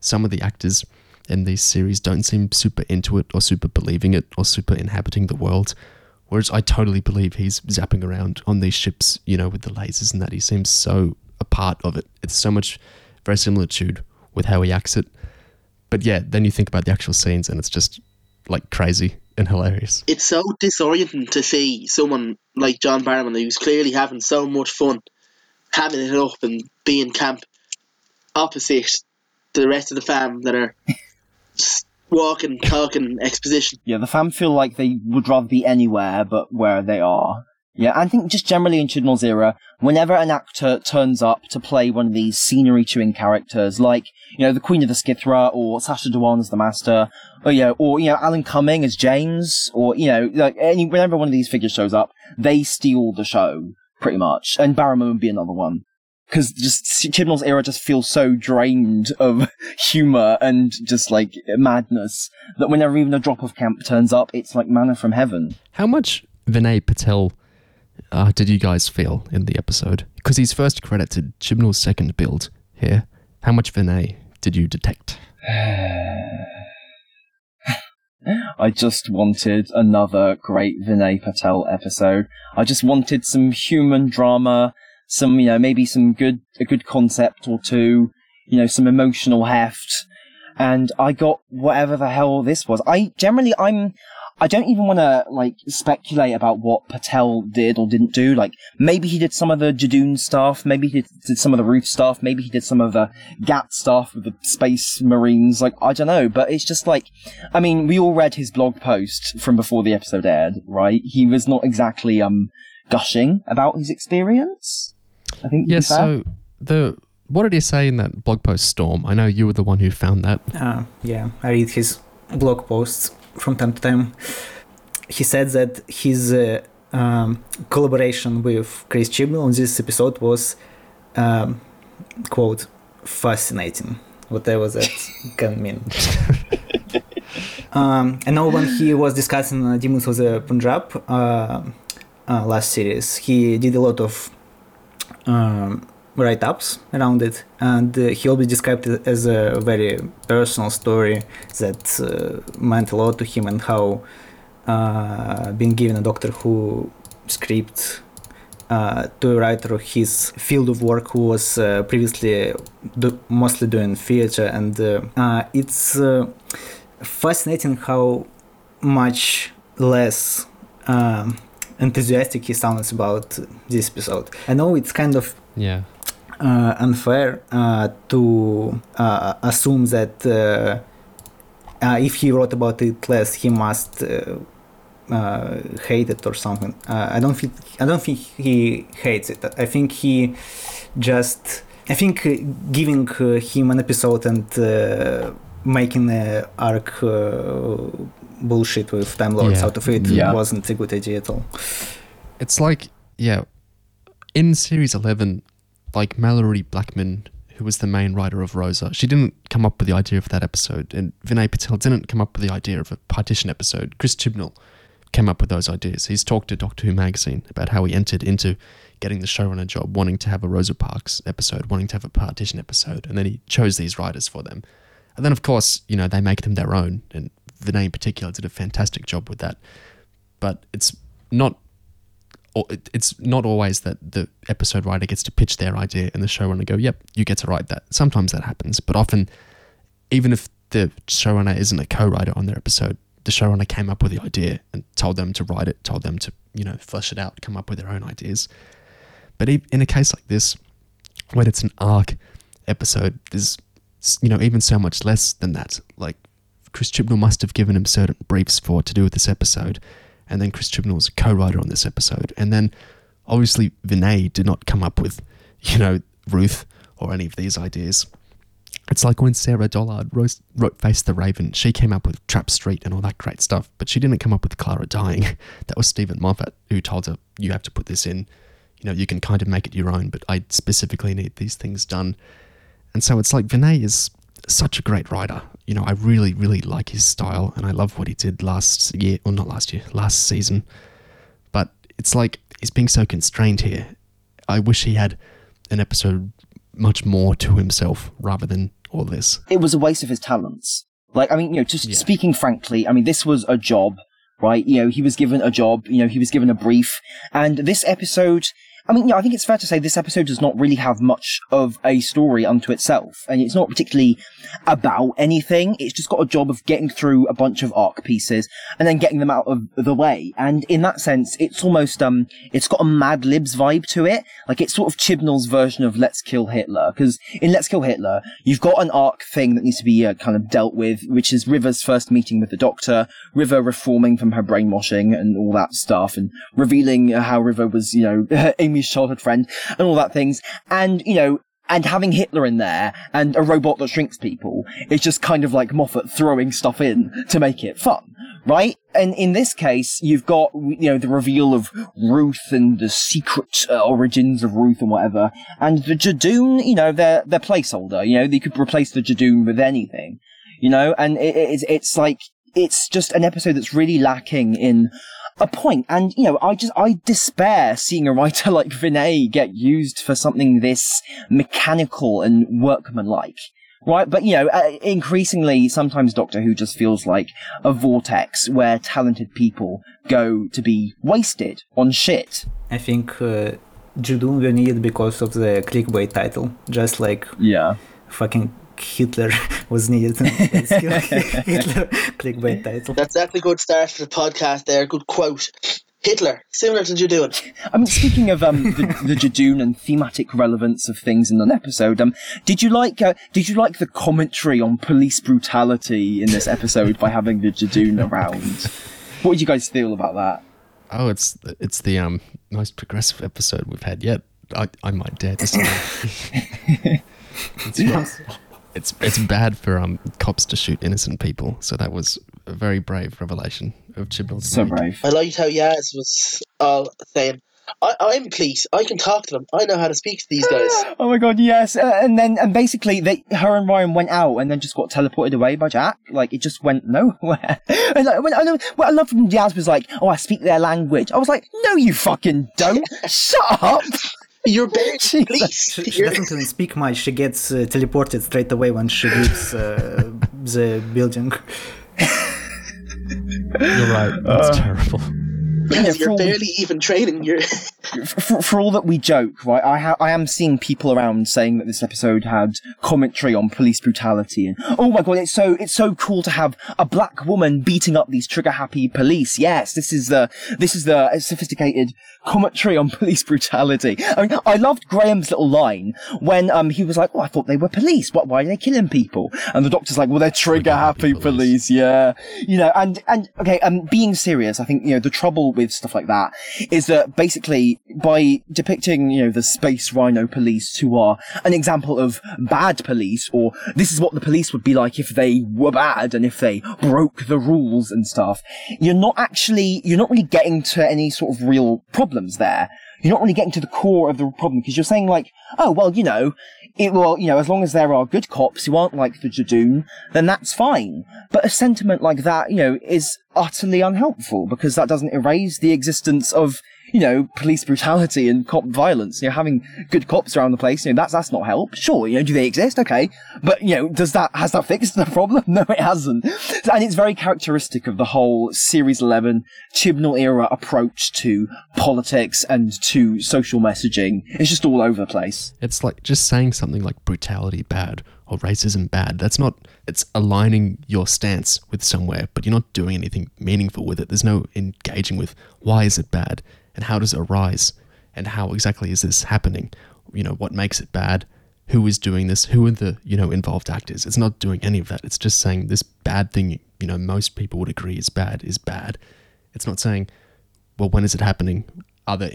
some of the actors in these series don't seem super into it or super believing it or super inhabiting the world. Whereas I totally believe he's zapping around on these ships, you know, with the lasers and that. He seems so a part of it. It's so much verisimilitude with how he acts it. But yeah, then you think about the actual scenes and it's just like crazy and hilarious. It's so disorienting to see someone like John Barrowman who's clearly having so much fun, having it up and being camp opposite the rest of the fam that are just walking, talking exposition. Yeah, the fam feel like they would rather be anywhere but where they are. Yeah, I think just generally in Chibnall's era, whenever an actor turns up to play one of these scenery-chewing characters, like, you know, the Queen of the Skithra, or Sacha Dhawan as the Master, or, you know, or, you know, Alan Cumming as James, or, you know, like, any, whenever one of these figures shows up, they steal the show, pretty much. And Barrowman would be another one. Because just Chibnall's era just feels so drained of humor and just like madness that whenever even a drop of camp turns up, it's like manna from heaven. How much Vinay Patel uh, did you guys feel in the episode? Because he's first credited Chibnall's second build here. How much Vinay did you detect? I just wanted another great Vinay Patel episode. I just wanted some human drama, some, you know, maybe some good, a good concept or two, you know, some emotional heft. And I got whatever the hell this was. I generally, I'm, I don't even want to like speculate about what Patel did or didn't do. Like maybe he did some of the Judoon stuff, maybe he did, did some of the Ruth stuff, maybe he did some of the GAT stuff with the Space Marines. Like I don't know, but it's just like, I mean, we all read his blog post from before the episode aired, right? He was not exactly um gushing about his experience. I think. Yes. so the what did he say in that blog post, Storm? I know you were the one who found that. Uh, yeah, I read his blog posts from time to time. He said that his uh, um, collaboration with Chris Chibnall on this episode was, um, quote, fascinating, whatever that can mean. um, I know when he was discussing uh, Demons of the Punjab uh, uh, last series, he did a lot of um, write ups around it, and uh, he always described it as a very personal story that uh, meant a lot to him, and how uh, being given a Doctor Who script uh, to a writer of his field of work who was uh, previously do- mostly doing theater, and uh, it's fascinating how much less. Um, enthusiastic he sounds about this episode. I know it's kind of yeah uh, unfair uh, to uh, assume that uh, uh, if he wrote about it less, he must uh, hate it or something. I don't think I don't think he hates it. I think he just I think giving him an episode and making an arc bullshit with Time Lords Yeah. out of it Yeah. wasn't a good idea at all. It's like, yeah, in series 11, like Malorie Blackman, who was the main writer of Rosa, she didn't come up with the idea of that episode. And Vinay Patel didn't come up with the idea of a partition episode. Chris Chibnall came up with those ideas. He's talked to Doctor Who magazine about how he entered into getting the showrunner job, wanting to have a Rosa Parks episode, wanting to have a partition episode. And then he chose these writers for them. And then, of course, you know, they make them their own. And Vinay in particular did a fantastic job with that. But it's not it's not always that the episode writer gets to pitch their idea and the showrunner go, "Yep, you get to write that." Sometimes that happens, but often, even if the showrunner isn't a co-writer on their episode, the showrunner came up with the idea and told them to write it, told them to you know flesh it out, come up with their own ideas. But in a case like this, when it's an arc episode, there's you know even so much less than that. Like Chris Chibnall must have given him certain briefs for to do with this episode, and then Chris Chibnall was a co-writer on this episode, and then obviously Vinay did not come up with, you know, Ruth or any of these ideas. It's like when Sarah Dollard wrote, wrote Face the Raven, she came up with Trap Street and all that great stuff, but she didn't come up with Clara dying. That was Steven Moffat who told her, you have to put this in. You know, you can kind of make it your own, but I specifically need these things done. And so it's like Vinay is such a great writer. You know, I really, really like his style and I love what he did last year, or not last year, last season. But it's like he's being so constrained here. I wish he had an episode much more to himself rather than all this. it was a waste of his talents. Like, I mean, you know, just speaking frankly, I mean, this was a job, right? You know, he was given a job, you know, he was given a brief, and this episode, I mean, know, I think it's fair to say this episode does not really have much of a story unto itself, and it's not particularly about anything. It's just got a job of getting through a bunch of arc pieces and then getting them out of the way. And in that sense, it's almost, um, it's got a Mad Libs vibe to it. Like, it's sort of Chibnall's version of Let's Kill Hitler, because in Let's Kill Hitler, you've got an arc thing that needs to be uh, kind of dealt with, which is River's first meeting with the Doctor, River reforming from her brainwashing and all that stuff, and revealing how River was, you know, Amy's childhood friend, and all that things. And, you know, and having Hitler in there and a robot that shrinks people is just kind of like Moffat throwing stuff in to make it fun, right? And in this case, you've got, you know, the reveal of Ruth and the secret uh, origins of Ruth and whatever. And the Judoon, you know, they're, they're placeholder, you know, they could replace the Judoon with anything, you know, and it, it's, it's like, it's just an episode that's really lacking in a point. And, you know, I just, I despair seeing a writer like Vinay get used for something this mechanical and workmanlike. Right, but you know, uh, increasingly, sometimes Doctor Who just feels like a vortex where talented people go to be wasted on shit. I think uh, Judoon we need because of the clickbait title, just like yeah, fucking Hitler was needed. That's Hitler clickbait title. That's definitely a good start for the podcast there. Good quote. Hitler, similar to Judoon. I mean, speaking of um, the, the Judoon and thematic relevance of things in an episode, um, did you like uh, did you like the commentary on police brutality in this episode by having the Judoon around? What did you guys feel about that? Oh, it's it's the um most progressive episode we've had yet. I, I might dare to say. it's, it's it's bad for um cops to shoot innocent people. So that was a very brave revelation of Chibnall. So brave. I liked how Yaz was all saying, I, I'm police. I can talk to them. I know how to speak to these guys. Oh my god, yes. Uh, and then, and basically, they, her and Ryan went out and then just got teleported away by Jack. Like, it just went nowhere. and like, when, I, know, what I love from Yaz was like, oh, I speak their language. I was like, no, you fucking don't. Shut up. You're barely police. She, she doesn't even speak much. She gets uh, teleported straight away when she leaves uh, the building. You're right. That's terrible. Yes, for you're all- barely even training. You're for, for all that we joke, right? I ha- I am seeing people around saying that this episode had commentary on police brutality and oh my god, it's so it's so cool to have a black woman beating up these trigger happy police. Yes, this is the this is the sophisticated commentary on police brutality. I mean, I loved Graham's little line when um he was like, "Oh, I thought they were police. What? Why are they killing people?" And the doctor's like, "Well, they're trigger happy police. Yeah, you know." And and okay, um, being serious, I think you know the trouble with stuff like that is that basically by depicting you know the space rhino police who are an example of bad police or this is what the police would be like if they were bad and if they broke the rules and stuff you're not actually you're not really getting to any sort of real problems there. You're not really getting to the core of the problem because you're saying like oh well you know it well you know as long as there are good cops who aren't like the Judoon then that's fine. But a sentiment like that you know is utterly unhelpful because that doesn't erase the existence of you know, police brutality and cop violence. You know, having good cops around the place, you know, that's that's not help. Sure, you know, do they exist? Okay, but you know, does that has that fixed the problem? No, it hasn't. And it's very characteristic of the whole Series Eleven Chibnall era approach to politics and to social messaging. It's just all over the place. It's like just saying something like brutality bad or racism bad. That's not, it's aligning your stance with somewhere, but you're not doing anything meaningful with it. There's no engaging with why is it bad and how does it arise and how exactly is this happening? You know, what makes it bad? Who is doing this? Who are the, you know, involved actors? It's not doing any of that. It's just saying this bad thing, you know, most people would agree is bad, is bad. It's not saying, well, when is it happening? Are there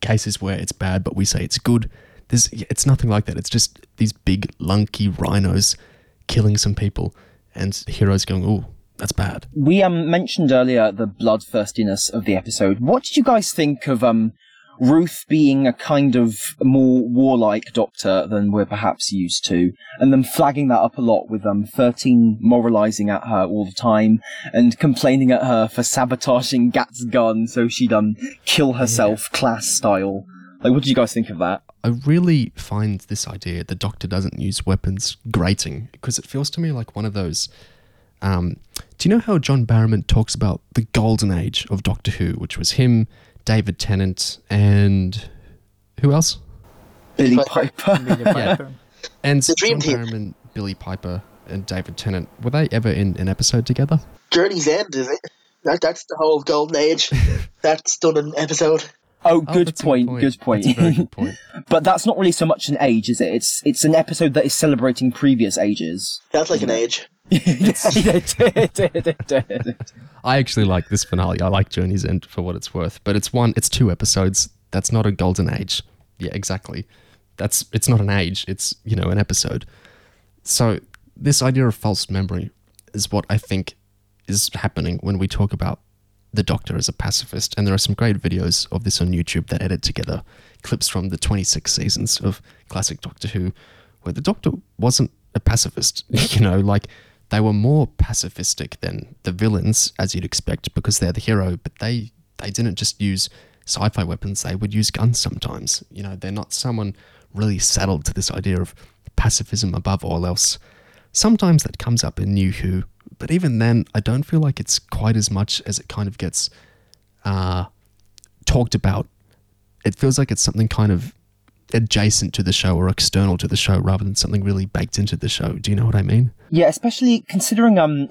cases where it's bad, but we say it's good? There's, it's nothing like that. It's just these big, lunky rhinos killing some people and heroes going, oh, that's bad. We um mentioned earlier the bloodthirstiness of the episode. What did you guys think of um Ruth being a kind of more warlike doctor than we're perhaps used to, and them flagging that up a lot with um thirteen moralizing at her all the time and complaining at her for sabotaging Gat's gun so she'd um kill herself class style. Like, what did you guys think of that? I really find this idea the Doctor doesn't use weapons grating because it feels to me like one of those. Um, do you know how John Barrowman talks about the golden age of Doctor Who, which was him, David Tennant, and who else? Billie Piper. Piper. Yeah. And The John Team. Barrowman, Billie Piper, and David Tennant were they ever in an episode together? Journey's End, is it? That, that's the whole golden age. that's done an episode. Oh, Oh, good that's point, Good point. That's a very good point. but that's not really so much an age, is it? It's it's an episode that is celebrating previous ages. That's like an age. I actually like this finale. I like Journey's End for what it's worth, but it's one, it's two episodes. That's not a golden age. Yeah, exactly. That's it's not an age. It's you know an episode. So this idea of false memory is what I think is happening when we talk about the Doctor as a pacifist. And there are some great videos of this on YouTube that edit together clips from the 26 seasons of classic Doctor Who, where the Doctor wasn't a pacifist. you know, like they were more pacifistic than the villains, as you'd expect, because they're the hero. But they they didn't just use sci-fi weapons; they would use guns sometimes. You know, they're not someone really saddled to this idea of pacifism above all else. Sometimes that comes up in New Who, but even then, I don't feel like it's quite as much as it kind of gets uh, talked about. It feels like it's something kind of adjacent to the show or external to the show rather than something really baked into the show. Do you know what I mean? Yeah, especially considering um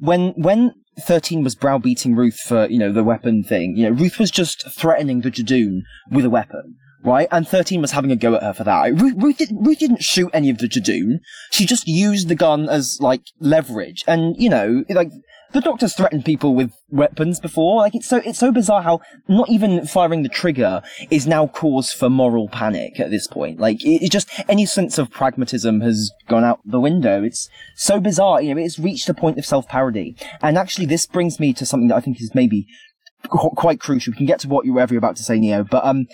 when when thirteen was browbeating Ruth for you know the weapon thing. You know, Ruth was just threatening the Judoon with a weapon. Right, and thirteen was having a go at her for that. Ruth, Ruth, did, Ruth didn't shoot any of the Judoon. She just used the gun as like leverage, and you know, like the Doctor's threatened people with weapons before. Like it's so it's so bizarre how not even firing the trigger is now cause for moral panic at this point. Like it, just any sense of pragmatism has gone out the window. It's so bizarre. You know, it's reached a point of self parody. And actually, this brings me to something that I think is maybe quite crucial. We can get to what you were about to say, Neo, but um,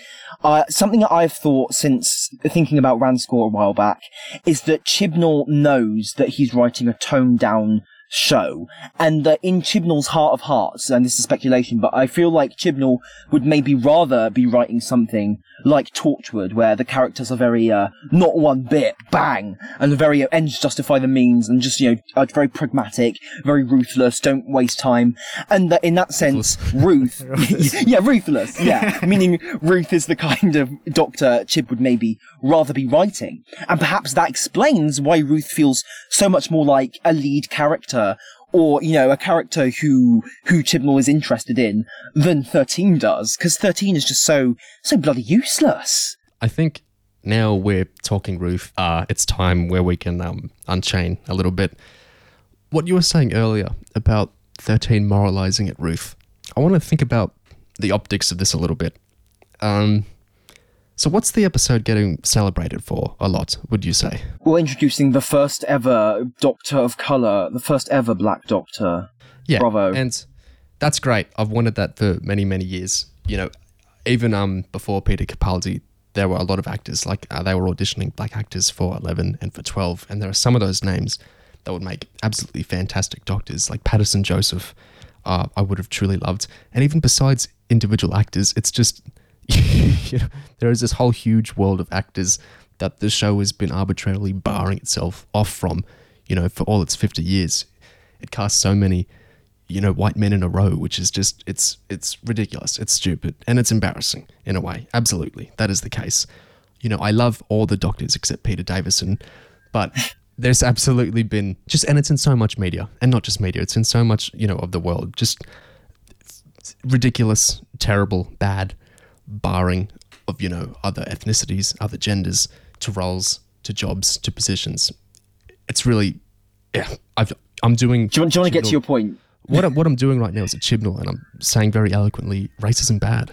uh, something that I've thought since thinking about Ranskoor a while back is that Chibnall knows that he's writing a toned down show, and that in Chibnall's heart of hearts, and this is speculation, but I feel like Chibnall would maybe rather be writing something like Torchwood, where the characters are very, uh, not one bit, bang, and very ends justify the means, and just, you know, are very pragmatic, very ruthless, don't waste time, and that in that sense, Ruth, yeah, ruthless, yeah, meaning Ruth is the kind of doctor Chib would maybe rather be writing, and perhaps that explains why Ruth feels so much more like a lead character or you know a character who who Chibnall is interested in than 13 does because 13 is just so so bloody useless I think now we're talking Ruth. Uh, it's time where we can um, unchain a little bit. What you were saying earlier about 13 moralizing at Ruth, I want to think about the optics of this a little bit. Um, so, what's the episode getting celebrated for a lot, would you say? We're introducing the first ever Doctor of Color, the first ever Black Doctor. Yeah, Bravo. and that's great. I've wanted that for many, many years. You know, even um before Peter Capaldi, there were a lot of actors like uh, they were auditioning black actors for Eleven and for Twelve, and there are some of those names that would make absolutely fantastic doctors, like Paterson Joseph. Uh, I would have truly loved, and even besides individual actors, it's just you know there is this whole huge world of actors that the show has been arbitrarily barring itself off from. You know, for all its fifty years, it casts so many you know white men in a row which is just it's it's ridiculous. It's stupid. And it's embarrassing in a way. Absolutely. That is the case. You know i love all the doctors except peter davison but there's absolutely been just and it's in so much media and not just media it's in so much you know of the world. Just ridiculous terrible bad barring of you know other ethnicities other genders to roles to jobs to positions it's really yeah I've, i'm doing Do you, want- do you want to get to your point? what I'm, what I'm doing right now is a Chibnall, and I'm saying very eloquently, racism bad.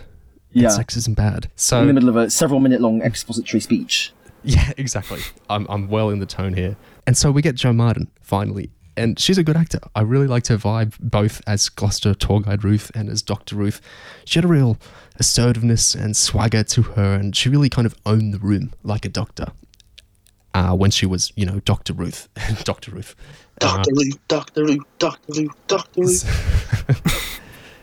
Yeah. And sexism bad. So in the middle of a several minute long expository speech. yeah, exactly. I'm I'm well in the tone here. And so we get Jo Martin finally, and she's a good actor. I really liked her vibe, both as Gloucester tour guide Ruth and as Doctor Ruth. She had a real assertiveness and swagger to her, and she really kind of owned the room like a doctor. Uh, when she was, you know, Doctor Ruth, Doctor Ruth. Uh, Doctor Ruth, Doctor Ruth, Doctor Ruth, Doctor Ruth.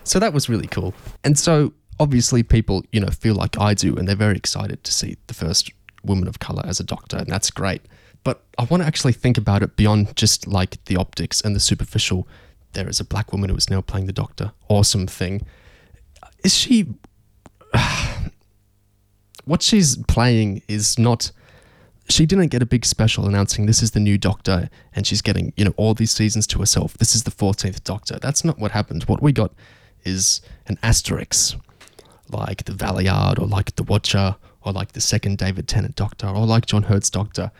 So that was really cool. And so obviously people, you know, feel like I do and they're very excited to see the first woman of color as a doctor and that's great. But I want to actually think about it beyond just like the optics and the superficial. There is a black woman who is now playing the doctor. Awesome thing. Is she what she's playing is not she didn't get a big special announcing this is the new doctor and she's getting you know all these seasons to herself this is the 14th doctor that's not what happened what we got is an asterisk like the Valeyard or like the Watcher or like the second David Tennant doctor or like John Hurt's doctor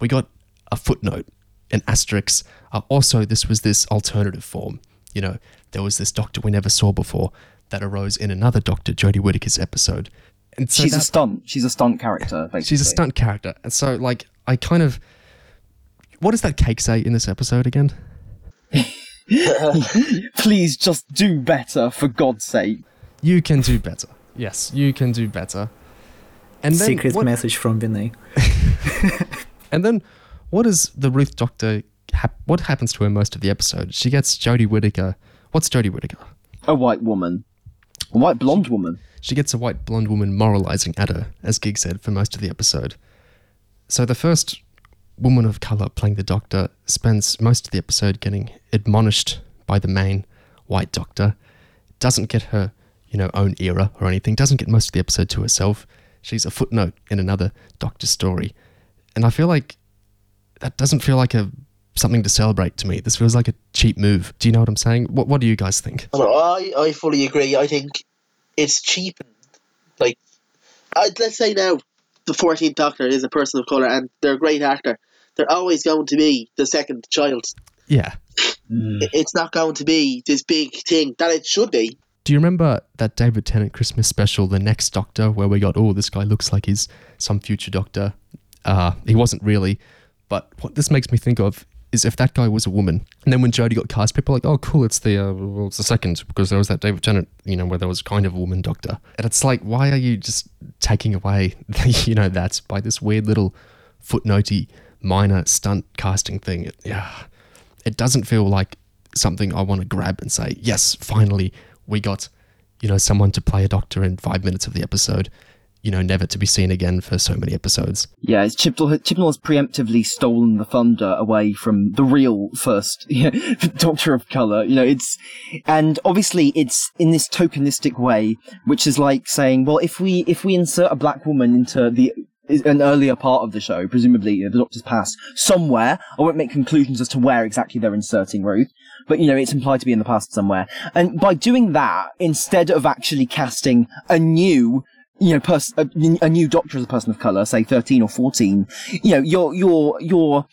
we got a footnote an asterisk uh, also this was this alternative form you know there was this doctor we never saw before that arose in another doctor Jodie Whittaker's episode and so she's a stunt. She's a stunt character. Basically. She's a stunt character. And so, like, I kind of. What does that cake say in this episode again? Please just do better, for God's sake. You can do better. Yes, you can do better. And then Secret what, message from Vinay. And then, what is the Ruth Doctor? Hap- what happens to her most of the episode? She gets Jodie Whittaker. What's Jodie Whittaker? A white woman. A white blonde woman. She gets a white blonde woman moralizing at her, as Gig said, for most of the episode. So the first woman of color playing the doctor spends most of the episode getting admonished by the main white doctor, doesn't get her, you know, own era or anything, doesn't get most of the episode to herself, she's a footnote in another Doctor story. And I feel like that doesn't feel like a something to celebrate to me. This feels like a cheap move. Do you know what I'm saying? What What do you guys think? I, I fully agree. I think it's cheapened. Like, I, let's say now the 14th Doctor is a person of colour and they're a great actor. They're always going to be the second child. Yeah. Mm. I- It's not going to be this big thing that it should be. Do you remember that David Tennant Christmas special, The Next Doctor, where we got, oh, this guy looks like he's some future doctor? Uh, he wasn't really. But what this makes me think of is if that guy was a woman, and then when Jodie got cast, people were like, oh, cool, it's the uh, well, it's the second because there was that David Tennant, you know, where there was kind of a woman doctor, and it's like, why are you just taking away, the, you know, that by this weird little footnotey minor stunt casting thing? It, yeah, it doesn't feel like something I want to grab and say, yes, finally we got, you know, someone to play a doctor in five minutes of the episode, you know, never to be seen again for so many episodes. Yeah, Chibnall, Chibnall has preemptively stolen the thunder away from the real first Doctor of Color. You know, it's, and obviously it's in this tokenistic way, which is like saying, well, if we, if we insert a black woman into the, an earlier part of the show, presumably the Doctor's past, somewhere, I won't make conclusions as to where exactly they're inserting Ruth, but you know, it's implied to be in the past somewhere. And by doing that, instead of actually casting a new, you know, pers- a, a new doctor as a person of color, say 13 or 14, you know, you're, you're, you're,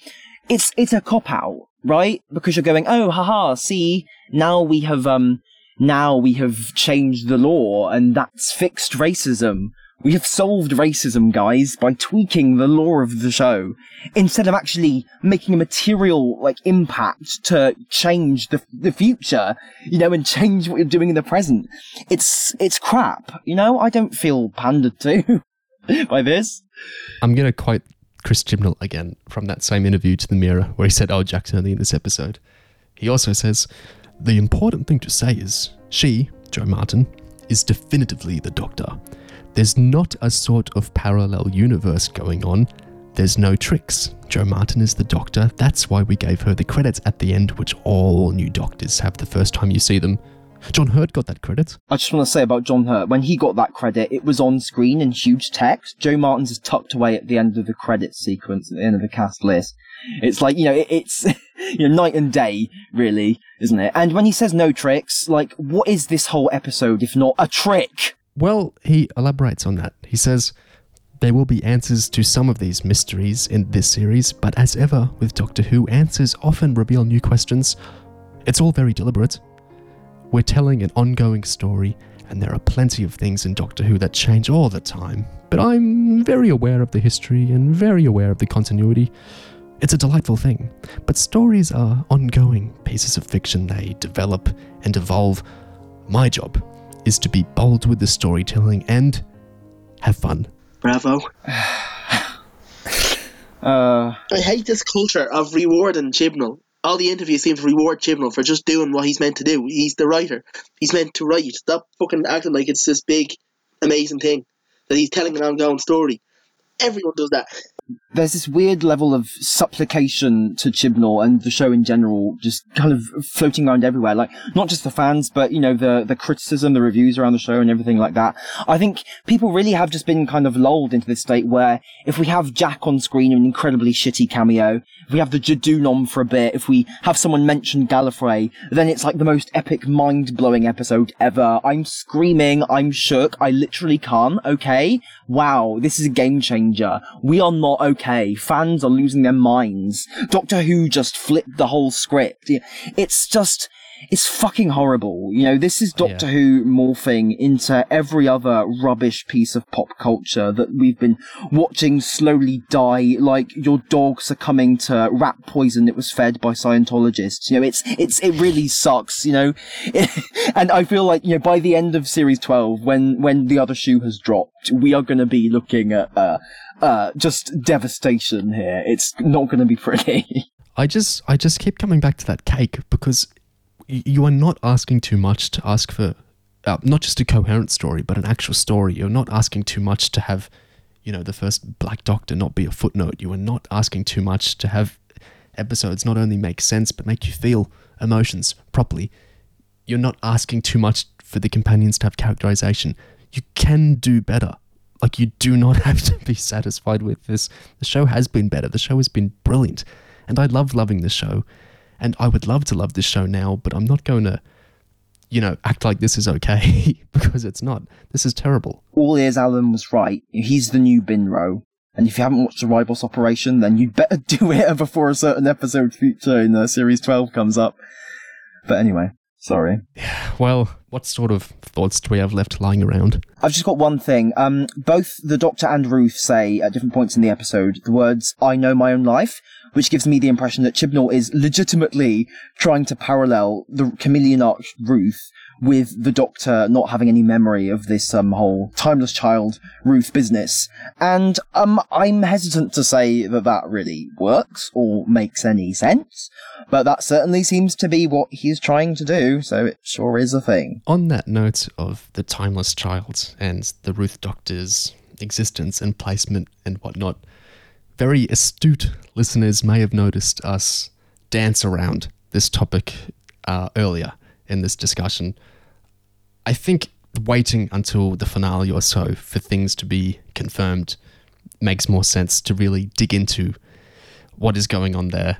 it's, it's a cop out, right? Because you're going, oh, haha, see, now we have, um, now we have changed the law and that's fixed racism. We have solved racism, guys, by tweaking the law of the show instead of actually making a material like impact to change the the future, you know, and change what you're doing in the present. It's it's crap, you know. I don't feel pandered to by this. I'm to quote Chris Chibnall again from that same interview to the Mirror, where he said, "Oh, Jack's only in this episode." He also says, "The important thing to say is she, Jo Martin, is definitively the Doctor. There's not a sort of parallel universe going on. There's no tricks. Jo Martin is the Doctor. That's why we gave her the credits at the end, which all new Doctors have the first time you see them. John Hurt got that credit. I just want to say about John Hurt, when he got that credit, it was on screen in huge text. Jo Martin's is tucked away at the end of the credits sequence, at the end of the cast list. It's like, you know, it, it's, you know, night and day, really, isn't it? And when he says no tricks, like, what is this whole episode if not a trick? Well, he elaborates on that. He says, There will be answers to some of these mysteries in this series, but as ever with Doctor Who, answers often reveal new questions. It's all very deliberate. We're telling an ongoing story, and there are plenty of things in Doctor Who that change all the time. But I'm very aware of the history and very aware of the continuity. It's a delightful thing. But stories are ongoing pieces of fiction. They develop and evolve. My job is to be bold with the storytelling and have fun. Bravo. Uh, I hate this culture of rewarding Chibnall. All the interviews seem to reward Chibnall for just doing what he's meant to do. He's the writer. He's meant to write. Stop fucking acting like it's this big, amazing thing that he's telling an ongoing story. Everyone does that. There's this weird level of supplication to Chibnall and the show in general, just kind of floating around everywhere. Like, not just the fans, but, you know, the, the criticism, the reviews around the show and everything like that. I think people really have just been kind of lulled into this state where if we have Jack on screen in an incredibly shitty cameo, if we have the Judoon on for a bit, if we have someone mention Gallifrey, then it's like the most epic, mind-blowing episode ever. I'm screaming, I'm shook, I literally can't, okay? Wow, this is a game changer. We are not okay. Fans are losing their minds. Doctor Who just flipped the whole script. It's just, it's fucking horrible. You know, this is Doctor Who morphing into every other rubbish piece of pop culture that we've been watching slowly die, like your dog succumbing to rat poison that was fed by Scientologists. You know, it's, it's, it really sucks, you know? and I feel like, you know, by the end of series 12, when, when the other shoe has dropped, we are going to be looking at, uh, uh, just devastation here. It's not going to be pretty. I just I just keep coming back to that cake because you are not asking too much to ask for uh, not just a coherent story but an actual story. You're not asking too much to have you know the first Black Doctor not be a footnote. You are not asking too much to have episodes not only make sense but make you feel emotions properly. You're not asking too much for the companions to have characterization. You can do better. Like you do not have to be satisfied with this. The show has been better. The show has been brilliant. And I love loving the show. And I would love to love this show now, but I'm not going to, you know, act like this is okay because it's not. This is terrible. All ears Alan was right. He's the new Binro. And if you haven't watched the Ribos Operation, then you'd better do it before a certain episode feature in uh, Series 12 comes up. But anyway, sorry. Well, what sort of thoughts do we have left lying around? I've just got one thing. Um, both the Doctor and Ruth say at different points in the episode the words, I know my own life, which gives me the impression that Chibnall is legitimately trying to parallel the chameleon arc Ruth with the Doctor not having any memory of this um, whole timeless child Ruth business. And um, I'm hesitant to say that that really works or makes any sense, but that certainly seems to be what he's trying to do, so it sure is a thing. On that note of the timeless child and the Ruth Doctor's existence and placement and whatnot, very astute listeners may have noticed us dance around this topic uh, earlier in this discussion. I think waiting until the finale or so for things to be confirmed makes more sense to really dig into what is going on there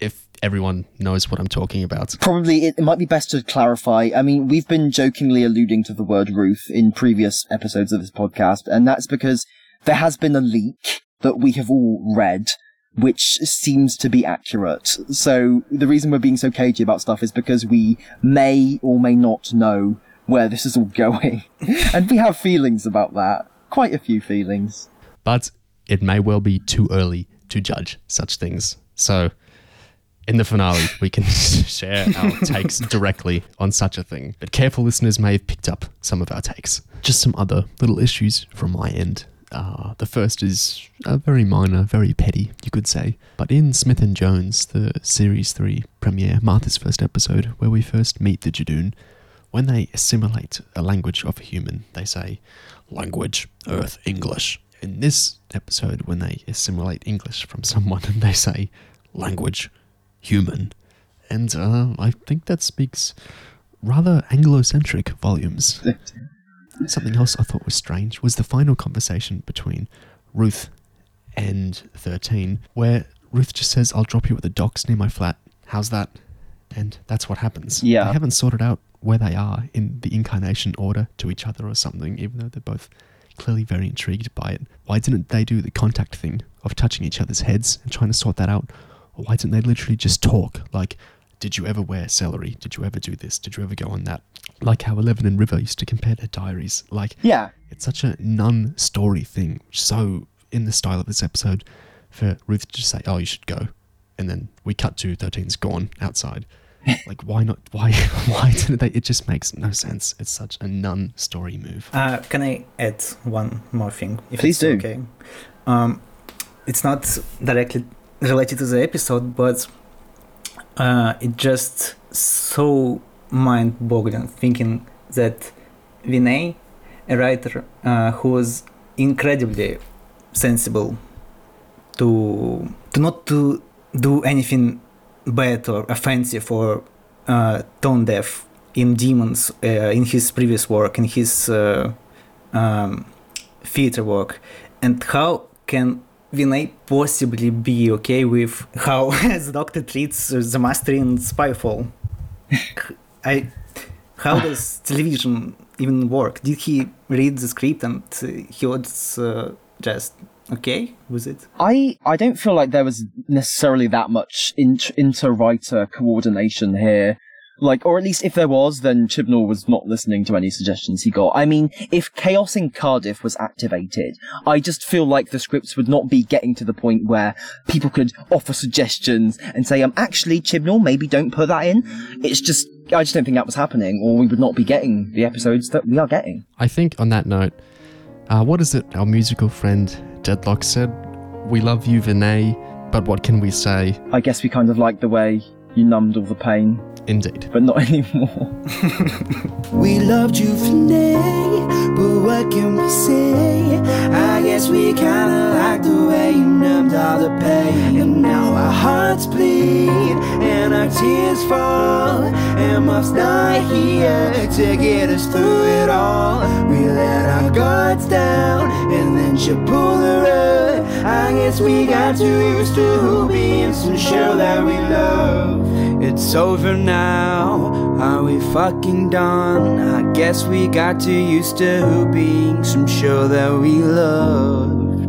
if everyone knows what I'm talking about. Probably it, it might be best to clarify. I mean, we've been jokingly alluding to the word Ruth in previous episodes of this podcast, and that's because there has been a leak that we have all read which seems to be accurate. So the reason we're being so cagey about stuff is because we may or may not know where this is all going. and we have feelings about that. Quite a few feelings. But it may well be too early to judge such things. So in the finale, we can share our takes directly on such a thing. But careful listeners may have picked up some of our takes. Just some other little issues from my end. Uh, the first is uh, very minor, very petty, you could say. But in Smith and Jones, the Series 3 premiere, Martha's first episode, where we first meet the Judoon, when they assimilate a language of a human, they say, language, earth, English. In this episode, when they assimilate English from someone, and they say, language, human. And uh, I think that speaks rather Anglo-centric volumes. Something else I thought was strange was the final conversation between Ruth and 13, where Ruth just says, I'll drop you at the docks near my flat. How's that? And that's what happens. Yeah. They haven't sorted out where they are in the incarnation order to each other or something, even though they're both clearly very intrigued by it. Why didn't they do the contact thing of touching each other's heads and trying to sort that out? Or why didn't they literally just talk? Like, did you ever wear celery? Did you ever do this? Did you ever go on that? Like how Eleven and River used to compare their diaries. Like, Yeah. it's such a non story thing. So, in the style of this episode, for Ruth to just say, oh, you should go. And then we cut to 13's gone outside. like, why not? Why, why didn't they? It just makes no sense. It's such a non story move. Uh, can I add one more thing? If Please it's do. Okay. Um, it's not directly related to the episode, but uh, it just so mind-boggling thinking that Vinay, a writer uh, who was incredibly sensible to to not to do anything bad or offensive or uh, tone deaf in demons uh, in his previous work in his uh, um, theater work. And how can Vinay possibly be okay with how the doctor treats the master in Spyfall. I how does television even work? Did he read the script and he was uh, just okay with it? I, I don't feel like there was necessarily that much inter- inter-writer coordination here. Like, or at least if there was, then Chibnall was not listening to any suggestions he got. I mean, if Chaos in Cardiff was activated, I just feel like the scripts would not be getting to the point where people could offer suggestions and say, um, actually, Chibnall, maybe don't put that in. It's just, I just don't think that was happening, or we would not be getting the episodes that we are getting. I think on that note, uh, what is it our musical friend Deadlock said? We love you, Vinay, but what can we say? I guess we kind of like the way you numbed all the pain, Indeed. but not anymore. We loved you Vinay, but what can we say? I guess we kinda like the way you numbed all the pain. And now our hearts bleed, and our tears fall, and Muff's not here to get us through it all. We let our guards down, and then she pulled the rug. I guess we got too used to being some show that we love. It's over now. Are we fucking done? I guess we got too used to being some show that we love.